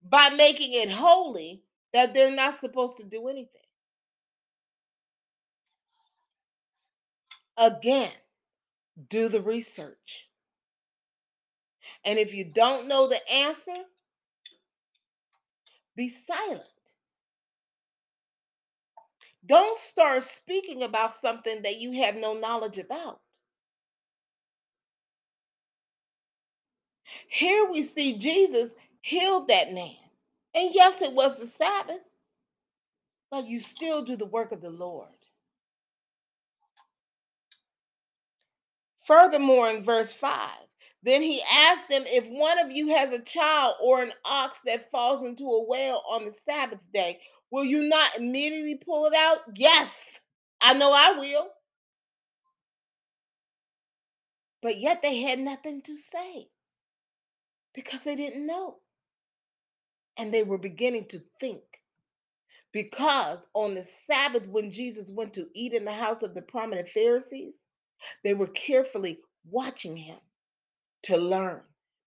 by making it holy that they're not supposed to do anything. Again, do the research. And if you don't know the answer, be silent. Don't start speaking about something that you have no knowledge about. Here we see Jesus healed that man. And yes, it was the Sabbath, but you still do the work of the Lord. Furthermore, in verse 5, then he asked them if one of you has a child or an ox that falls into a well on the Sabbath day, will you not immediately pull it out? Yes, I know I will. But yet they had nothing to say because they didn't know. And they were beginning to think. Because on the Sabbath, when Jesus went to eat in the house of the prominent Pharisees, they were carefully watching him to learn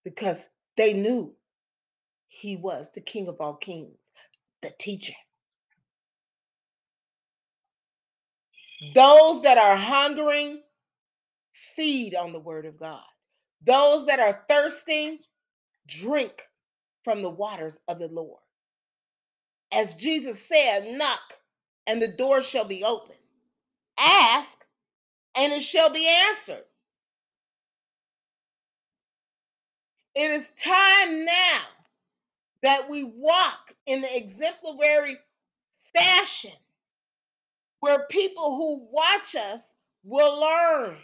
because they knew he was the King of all kings, the teacher. Hmm. Those that are hungering, feed on the word of God. Those that are thirsting, drink from the waters of the Lord. As Jesus said, knock and the door shall be open. Ask and it shall be answered. It is time now that we walk in the exemplary fashion where people who watch us will learn.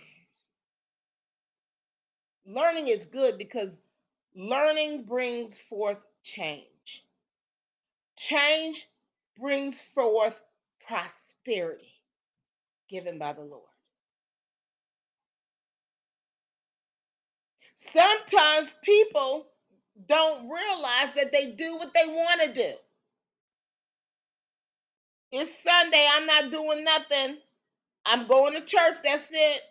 Learning is good because learning brings forth change. Change brings forth prosperity given by the Lord. Sometimes people don't realize that they do what they want to do. It's Sunday, I'm not doing nothing. I'm going to church, that's it.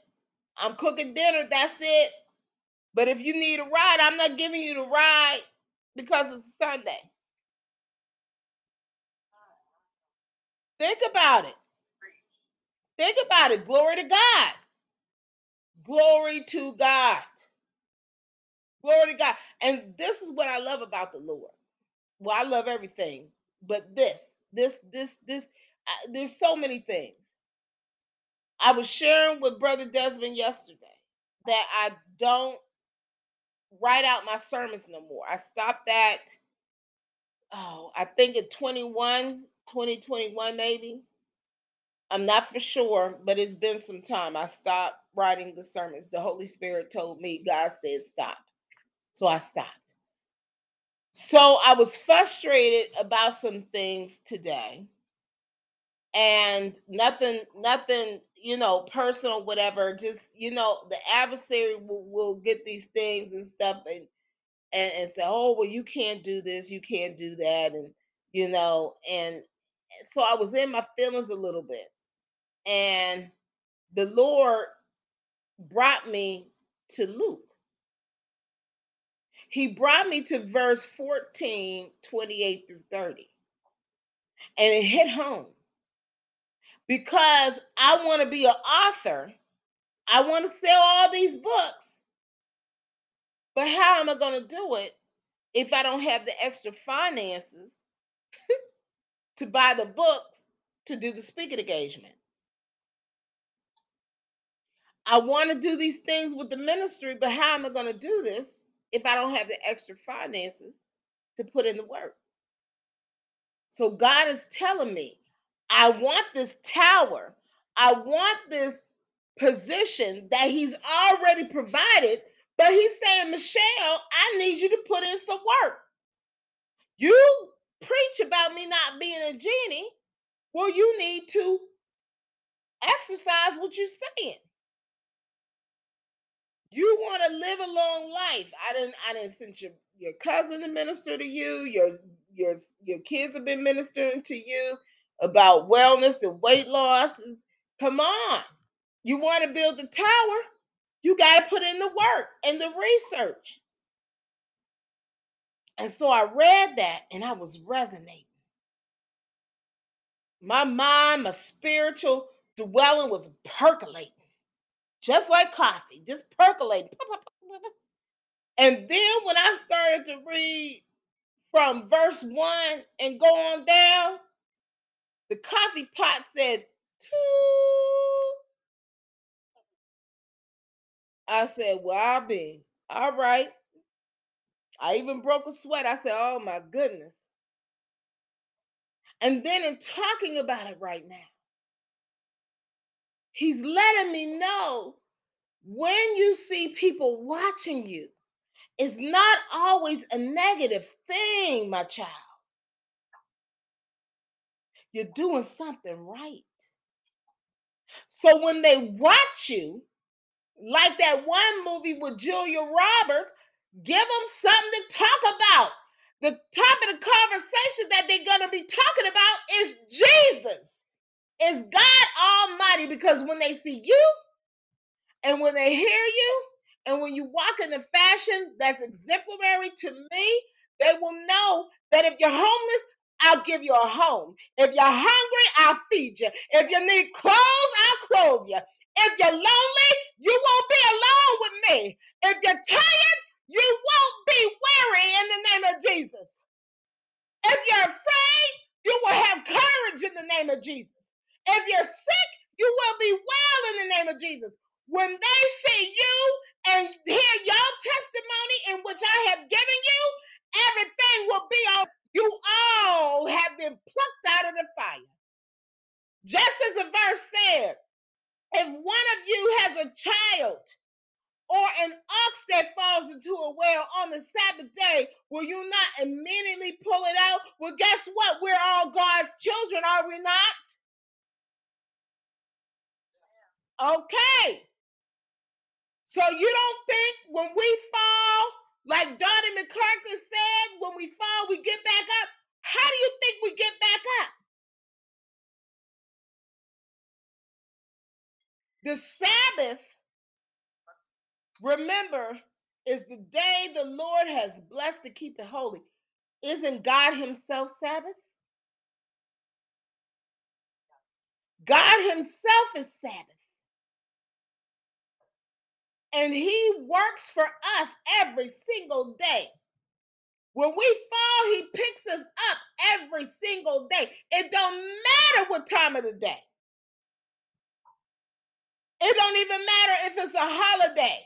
I'm cooking dinner, that's it. But if you need a ride, I'm not giving you the ride because it's Sunday. Think about it. Think about it. Glory to God. Glory to God. Glory to God. And this is what I love about the Lord. Well, I love everything, but this, this, this, this, there's so many things. I was sharing with Brother Desmond yesterday that I don't write out my sermons no more. I stopped that, oh, I think at 21, 2021 maybe. I'm not for sure, but it's been some time. I stopped writing the sermons. The Holy Spirit told me, God said stop. So I stopped. So I was frustrated about some things today. And nothing, nothing, you know, personal, whatever. Just, you know, the adversary will, will get these things and stuff and, and and say, oh, well, you can't do this, you can't do that, and you know, and so I was in my feelings a little bit. And the Lord brought me to Luke. He brought me to verse 14, 28 through 30. And it hit home because I want to be an author. I want to sell all these books. But how am I going to do it if I don't have the extra finances to buy the books to do the speaking engagement? I want to do these things with the ministry, but how am I going to do this if I don't have the extra finances to put in the work? So God is telling me, I want this tower. I want this position that He's already provided, but He's saying, Michelle, I need you to put in some work. You preach about me not being a genie. Well, you need to exercise what you're saying. You want to live a long life. I didn't I didn't send your, your cousin to minister to you. Your your your kids have been ministering to you about wellness and weight loss. Come on. You want to build the tower? You got to put in the work and the research. And so I read that and I was resonating. My mind, my spiritual dwelling was percolating, just like coffee, just percolating. And then when I started to read from verse one and go on down, the coffee pot said, Toot. I said, Well, I'll be. All right. I even broke a sweat. I said, Oh my goodness. And then in talking about it right now, he's letting me know when you see people watching you, it's not always a negative thing, my child. You're doing something right. So when they watch you, like that one movie with Julia Roberts, give them something to talk about. The topic of conversation that they're going to be talking about is Jesus, is God Almighty. Because when they see you and when they hear you and when you walk in the fashion that's exemplary to me, they will know that if you're homeless, I'll give you a home. If you're hungry, I'll feed you. If you need clothes, I'll clothe you. If you're lonely, you won't be alone with me. If you're tired, you won't be weary in the name of Jesus. If you're afraid, you will have courage in the name of Jesus. If you're sick, you will be well in the name of Jesus. When they see you and hear your testimony in which I have given you, everything will be on. You all have been plucked out of the fire. Just as the verse said, if one of you has a child or an ox that falls into a well on the Sabbath day, will you not immediately pull it out? Well, guess what? We're all God's children, are we not? Okay. So you don't think when we fall, like Donnie McClurkin said, when we fall, we get back up? How do you think we get back up? The Sabbath, remember, is the day the Lord has blessed to keep it holy. Isn't God Himself Sabbath? God Himself is Sabbath. And He works for us every single day. When we fall, He picks us up every single day. It don't matter what time of the day. It don't even matter if it's a holiday.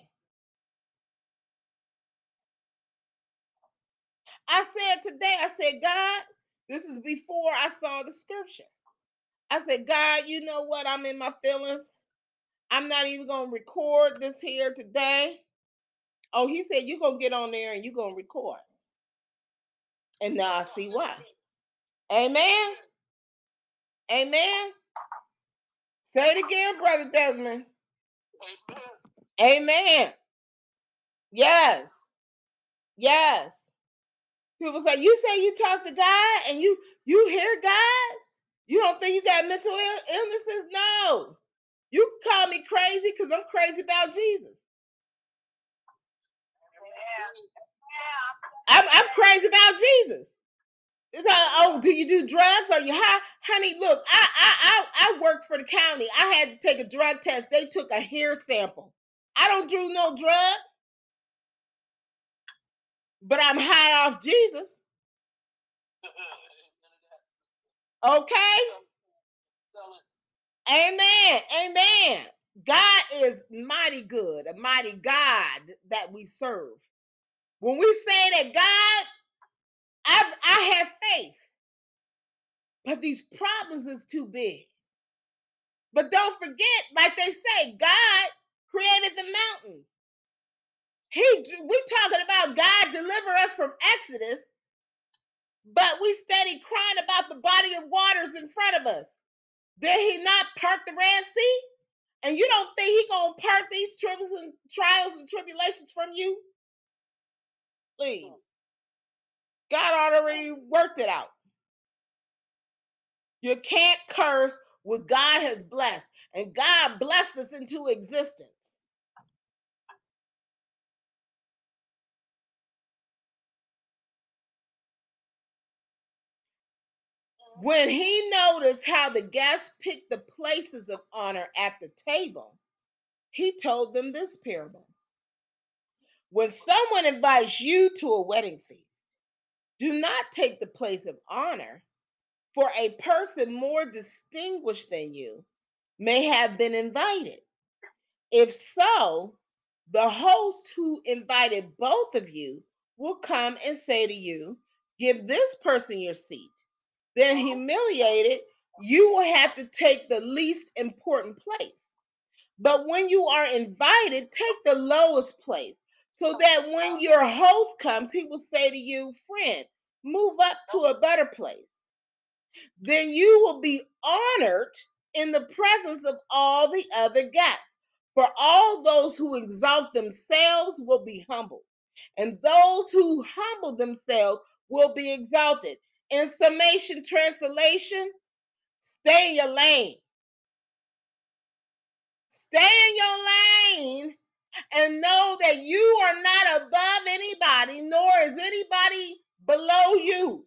I said today, I said, God, this is before I saw the scripture. I said, God, you know what? I'm in my feelings. I'm not even to record this here today. Oh, he said, you're to get on there and you're to record. And now I see why. Amen. Amen. Say it again, Brother Desmond. Amen. Amen. Yes. Yes. People say, you say you talk to God and you you hear God? You don't think you got mental Ill- illnesses? No. You call me crazy because I'm crazy about Jesus. I'm, I'm crazy about Jesus. It's like, oh, do you do drugs? Are you high? Honey, look, I, I I I worked for the county. I had to take a drug test. They took a hair sample. I don't do no drugs, but I'm high off Jesus. Okay? Amen. Amen. God is mighty good, a mighty God that we serve. When we say that God, I I have faith, but these problems is too big. But don't forget, like they say, God created the mountains. He we talking about God deliver us from Exodus, but we steady crying about the body of waters in front of us. Did he not part the Red Sea? And you don't think he gonna part these troubles and trials and tribulations from you? Please. God already worked it out. You can't curse what God has blessed. And God blessed us into existence. When he noticed how the guests picked the places of honor at the table, he told them this parable. When someone invites you to a wedding feast, do not take the place of honor, for a person more distinguished than you may have been invited. If so, the host who invited both of you will come and say to you, Give this person your seat. Then, humiliated, you will have to take the least important place. But when you are invited, take the lowest place, so that when your host comes, he will say to you, Friend, move up to a better place. Then you will be honored in the presence of all the other guests. For all those who exalt themselves will be humbled, and those who humble themselves will be exalted. In summation translation, stay in your lane. Stay in your lane and know that you are not above anybody, nor is anybody below you.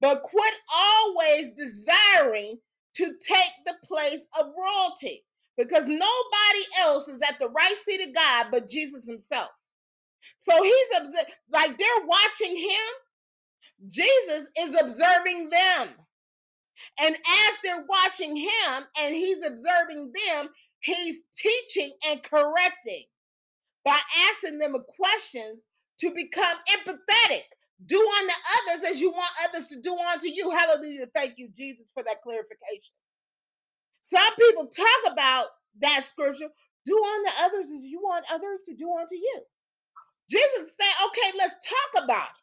but quit always desiring to take the place of royalty because nobody else is at the right seat of God but Jesus himself. So he's like they're watching him, Jesus is observing them. And as they're watching him and he's observing them, he's teaching and correcting by asking them questions to become empathetic. Do unto others as you want others to do unto you. Hallelujah. Thank you, Jesus, for that clarification. Some people talk about that scripture do unto others as you want others to do unto you. Jesus said, okay, let's talk about it.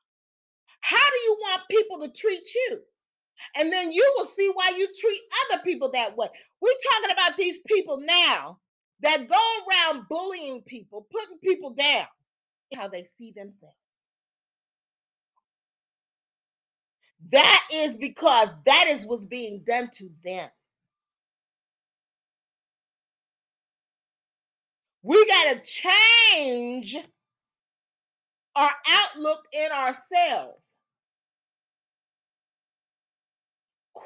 How do you want people to treat you? And then you will see why you treat other people that way. We're talking about these people now that go around bullying people, putting people down, how they see themselves. That is because that is what's being done to them. We got to change our outlook in ourselves.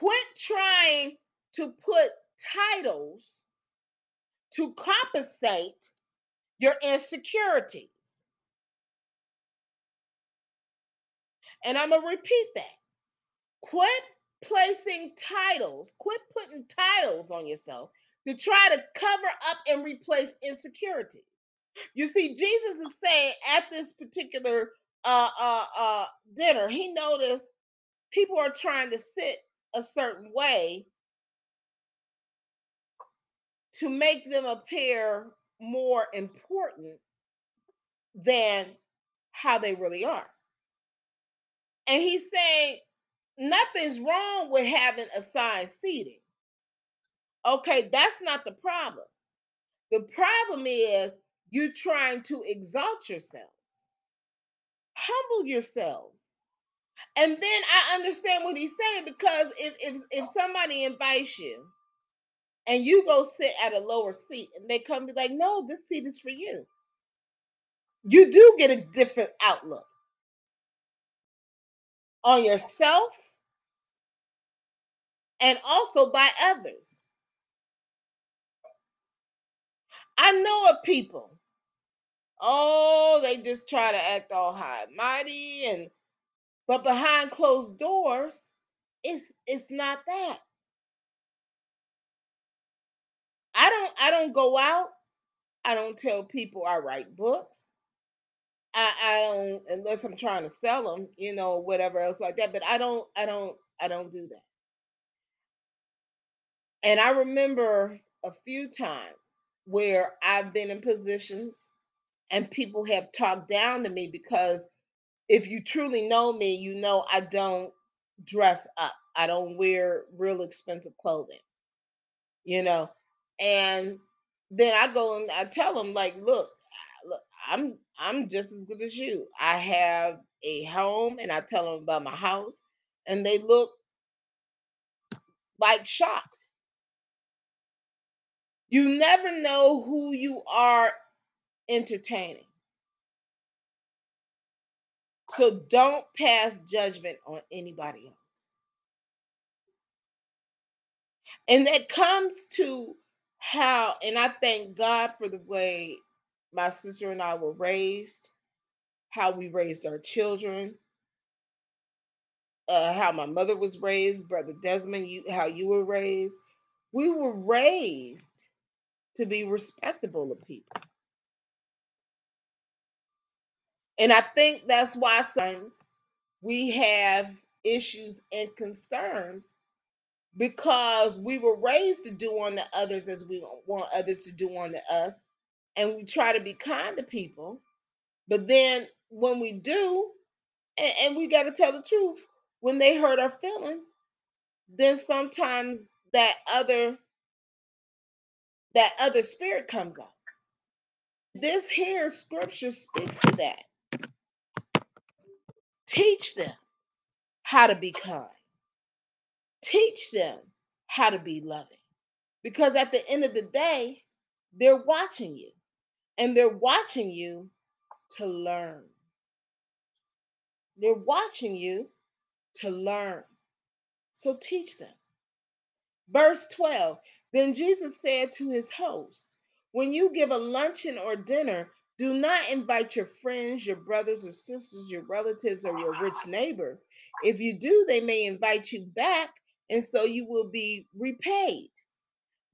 Quit trying to put titles to compensate your insecurities. And I'm going to repeat that. Quit placing titles, quit putting titles on yourself to try to cover up and replace insecurity. You see, Jesus is saying at this particular uh, uh, uh, dinner, he noticed people are trying to sit a certain way to make them appear more important than how they really are. And he's saying nothing's wrong with having assigned seating. Okay, that's not the problem. The problem is you're trying to exalt yourselves, humble yourselves. And then I understand what he's saying because if if if somebody invites you and you go sit at a lower seat and they come be like, no, this seat is for you. You do get a different outlook on yourself and also by others. I know of people. Oh, they just try to act all high mighty and but behind closed doors, it's it's not that. I don't I don't go out. I don't tell people I write books. I, I don't unless I'm trying to sell them, you know, whatever else like that. But I don't I don't I don't do that. And I remember a few times where I've been in positions and people have talked down to me because if you truly know me, you know I don't dress up. I don't wear real expensive clothing, you know. And then I go and I tell them like, look, look, I'm I'm just as good as you. I have a home and I tell them about my house and they look like shocked. You never know who you are entertaining. So don't pass judgment on anybody else. And that comes to how, and I thank God for the way my sister and I were raised, how we raised our children, uh, how my mother was raised, Brother Desmond, you how you were raised. We were raised to be respectable of people. And I think that's why sometimes we have issues and concerns because we were raised to do unto others as we want others to do unto us. And we try to be kind to people. But then when we do, and, and we got to tell the truth, when they hurt our feelings, then sometimes that other that other spirit comes out. This here scripture speaks to that. Teach them how to be kind. Teach them how to be loving. Because at the end of the day, they're watching you. And they're watching you to learn. They're watching you to learn. So teach them. Verse 12 Then Jesus said to his host, When you give a luncheon or dinner, do not invite your friends, your brothers or sisters, your relatives, or your rich neighbors. If you do, they may invite you back, and so you will be repaid.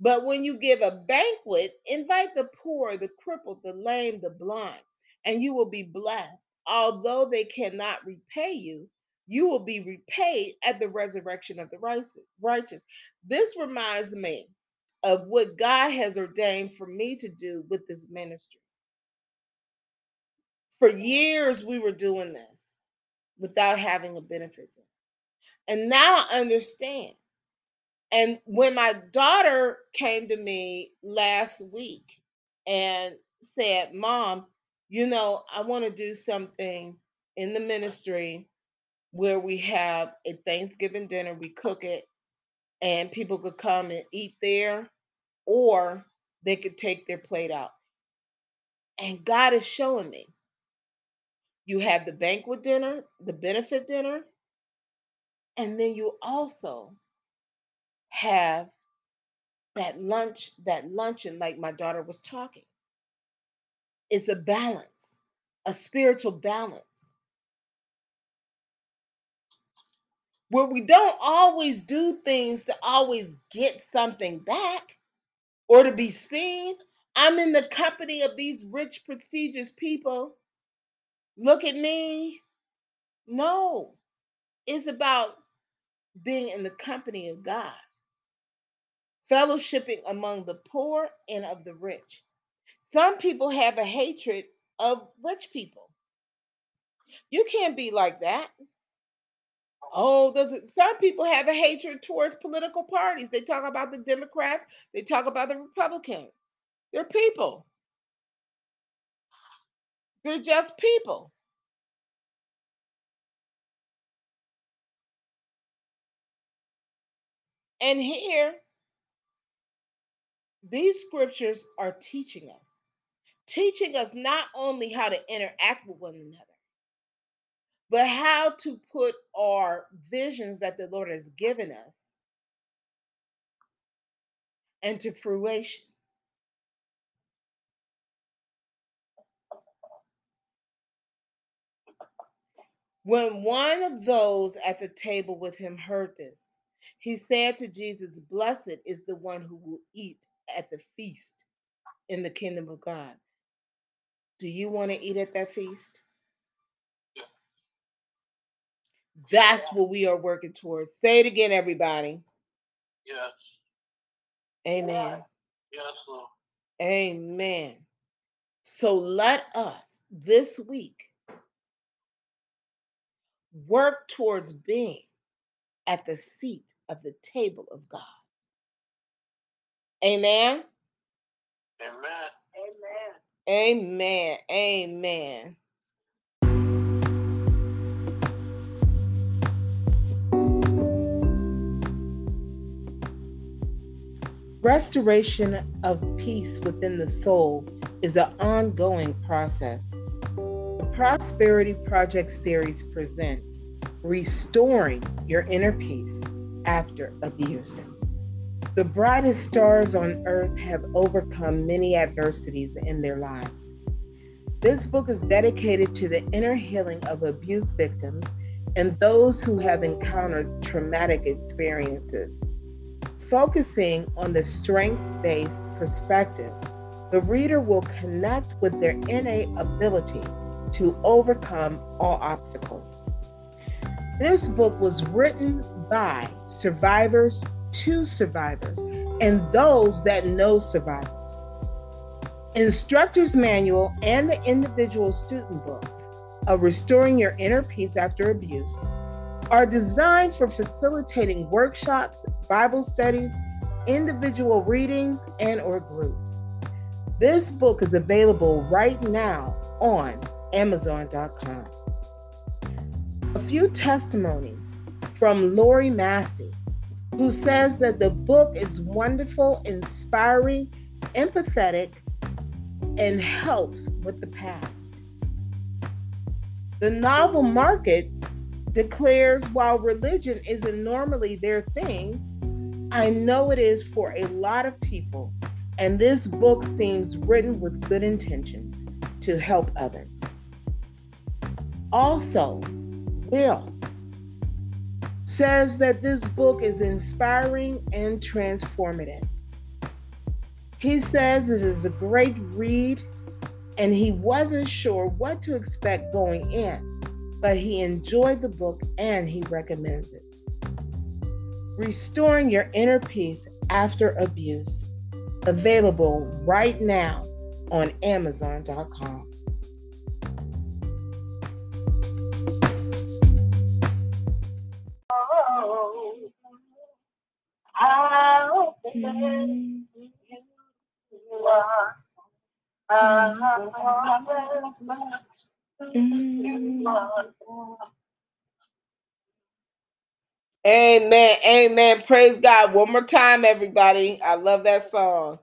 But when you give a banquet, invite the poor, the crippled, the lame, the blind, and you will be blessed. Although they cannot repay you, you will be repaid at the resurrection of the righteous. This reminds me of what God has ordained for me to do with this ministry. For years, we were doing this without having a benefit. And now I understand. And when my daughter came to me last week and said, Mom, you know, I want to do something in the ministry where we have a Thanksgiving dinner, we cook it, and people could come and eat there, or they could take their plate out. And God is showing me you have the banquet dinner, the benefit dinner, and then you also have that lunch, that luncheon, like my daughter was talking. It's a balance, a spiritual balance. Where we don't always do things to always get something back or to be seen. I'm in the company of these rich, prestigious people look at me. No, it's about being in the company of God, fellowshipping among the poor and of the rich. Some people have a hatred of rich people. You can't be like that. Oh, does some people have a hatred towards political parties. They talk about the Democrats, they talk about the Republicans. They're people. They're just people. And here, these scriptures are teaching us, teaching us not only how to interact with one another, but how to put our visions that the Lord has given us into fruition. When one of those at the table with him heard this, he said to Jesus, Blessed is the one who will eat at the feast in the kingdom of God. Do you want to eat at that feast? That's what we are working towards. Say it again, everybody. Yes. Amen. Yes, Lord. Amen. So let us this week work towards being at the seat of the table of God. Amen. Amen. Amen. Amen. Amen. Restoration of peace within the soul is an ongoing process. Prosperity Project series presents Restoring Your Inner Peace After Abuse. The brightest stars on earth have overcome many adversities in their lives. This book is dedicated to the inner healing of abuse victims and those who have encountered traumatic experiences. Focusing on the strength based perspective, the reader will connect with their innate ability to overcome all obstacles. This book was written by survivors to survivors and those that know survivors. Instructor's Manual and the individual student books of Restoring Your Inner Peace After Abuse are designed for facilitating workshops, Bible studies, individual readings, and or groups. This book is available right now on amazon.com. A few testimonies from Lori Massey, who says that the book is wonderful, inspiring, empathetic, and helps with the past. The novel market declares while religion isn't normally their thing, I know it is for a lot of people, and this book seems written with good intentions to help others. Also, Will says that this book is inspiring and transformative. He says it is a great read and he wasn't sure what to expect going in, but he enjoyed the book and he recommends it. Restoring Your Inner Peace After Abuse, available right now on Amazon.com. You are. Amen. Amen. Praise God. One more time, everybody. I love that song.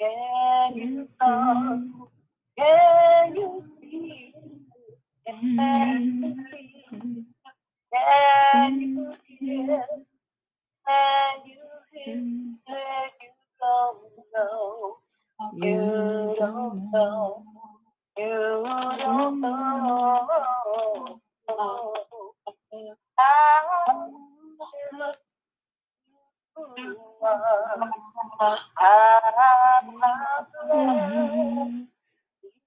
Can you come? Can you see? Can you see? Can you hear? Can you hear? Can you don't know? You don't know. You don't know. You are.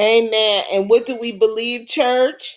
Amen. And what do we believe, church?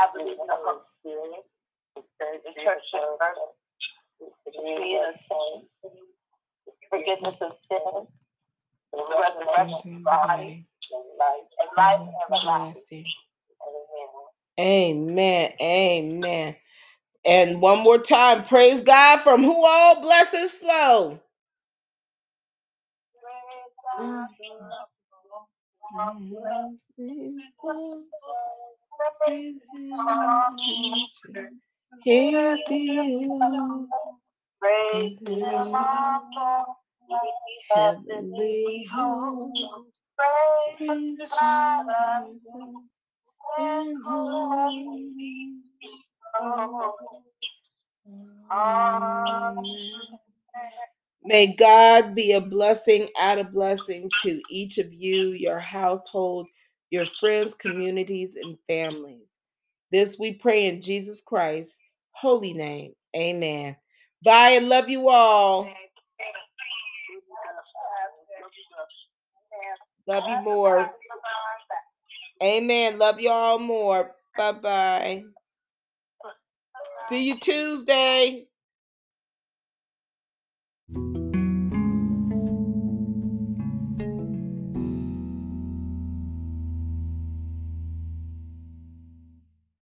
I believe in the Holy Spirit, the church of earth, the community of saints, forgiveness of sins, the resurrection of the body, and life, everlasting. Amen. Amen. And one more time, praise God from who all blessings flow. Heavenly host. May God be a blessing, add a blessing to each of you, your household, your friends, communities, and families. This we pray in Jesus Christ's holy name. Amen. Bye and love you all. Love you more. Amen. Love you all more. Bye bye. See you Tuesday.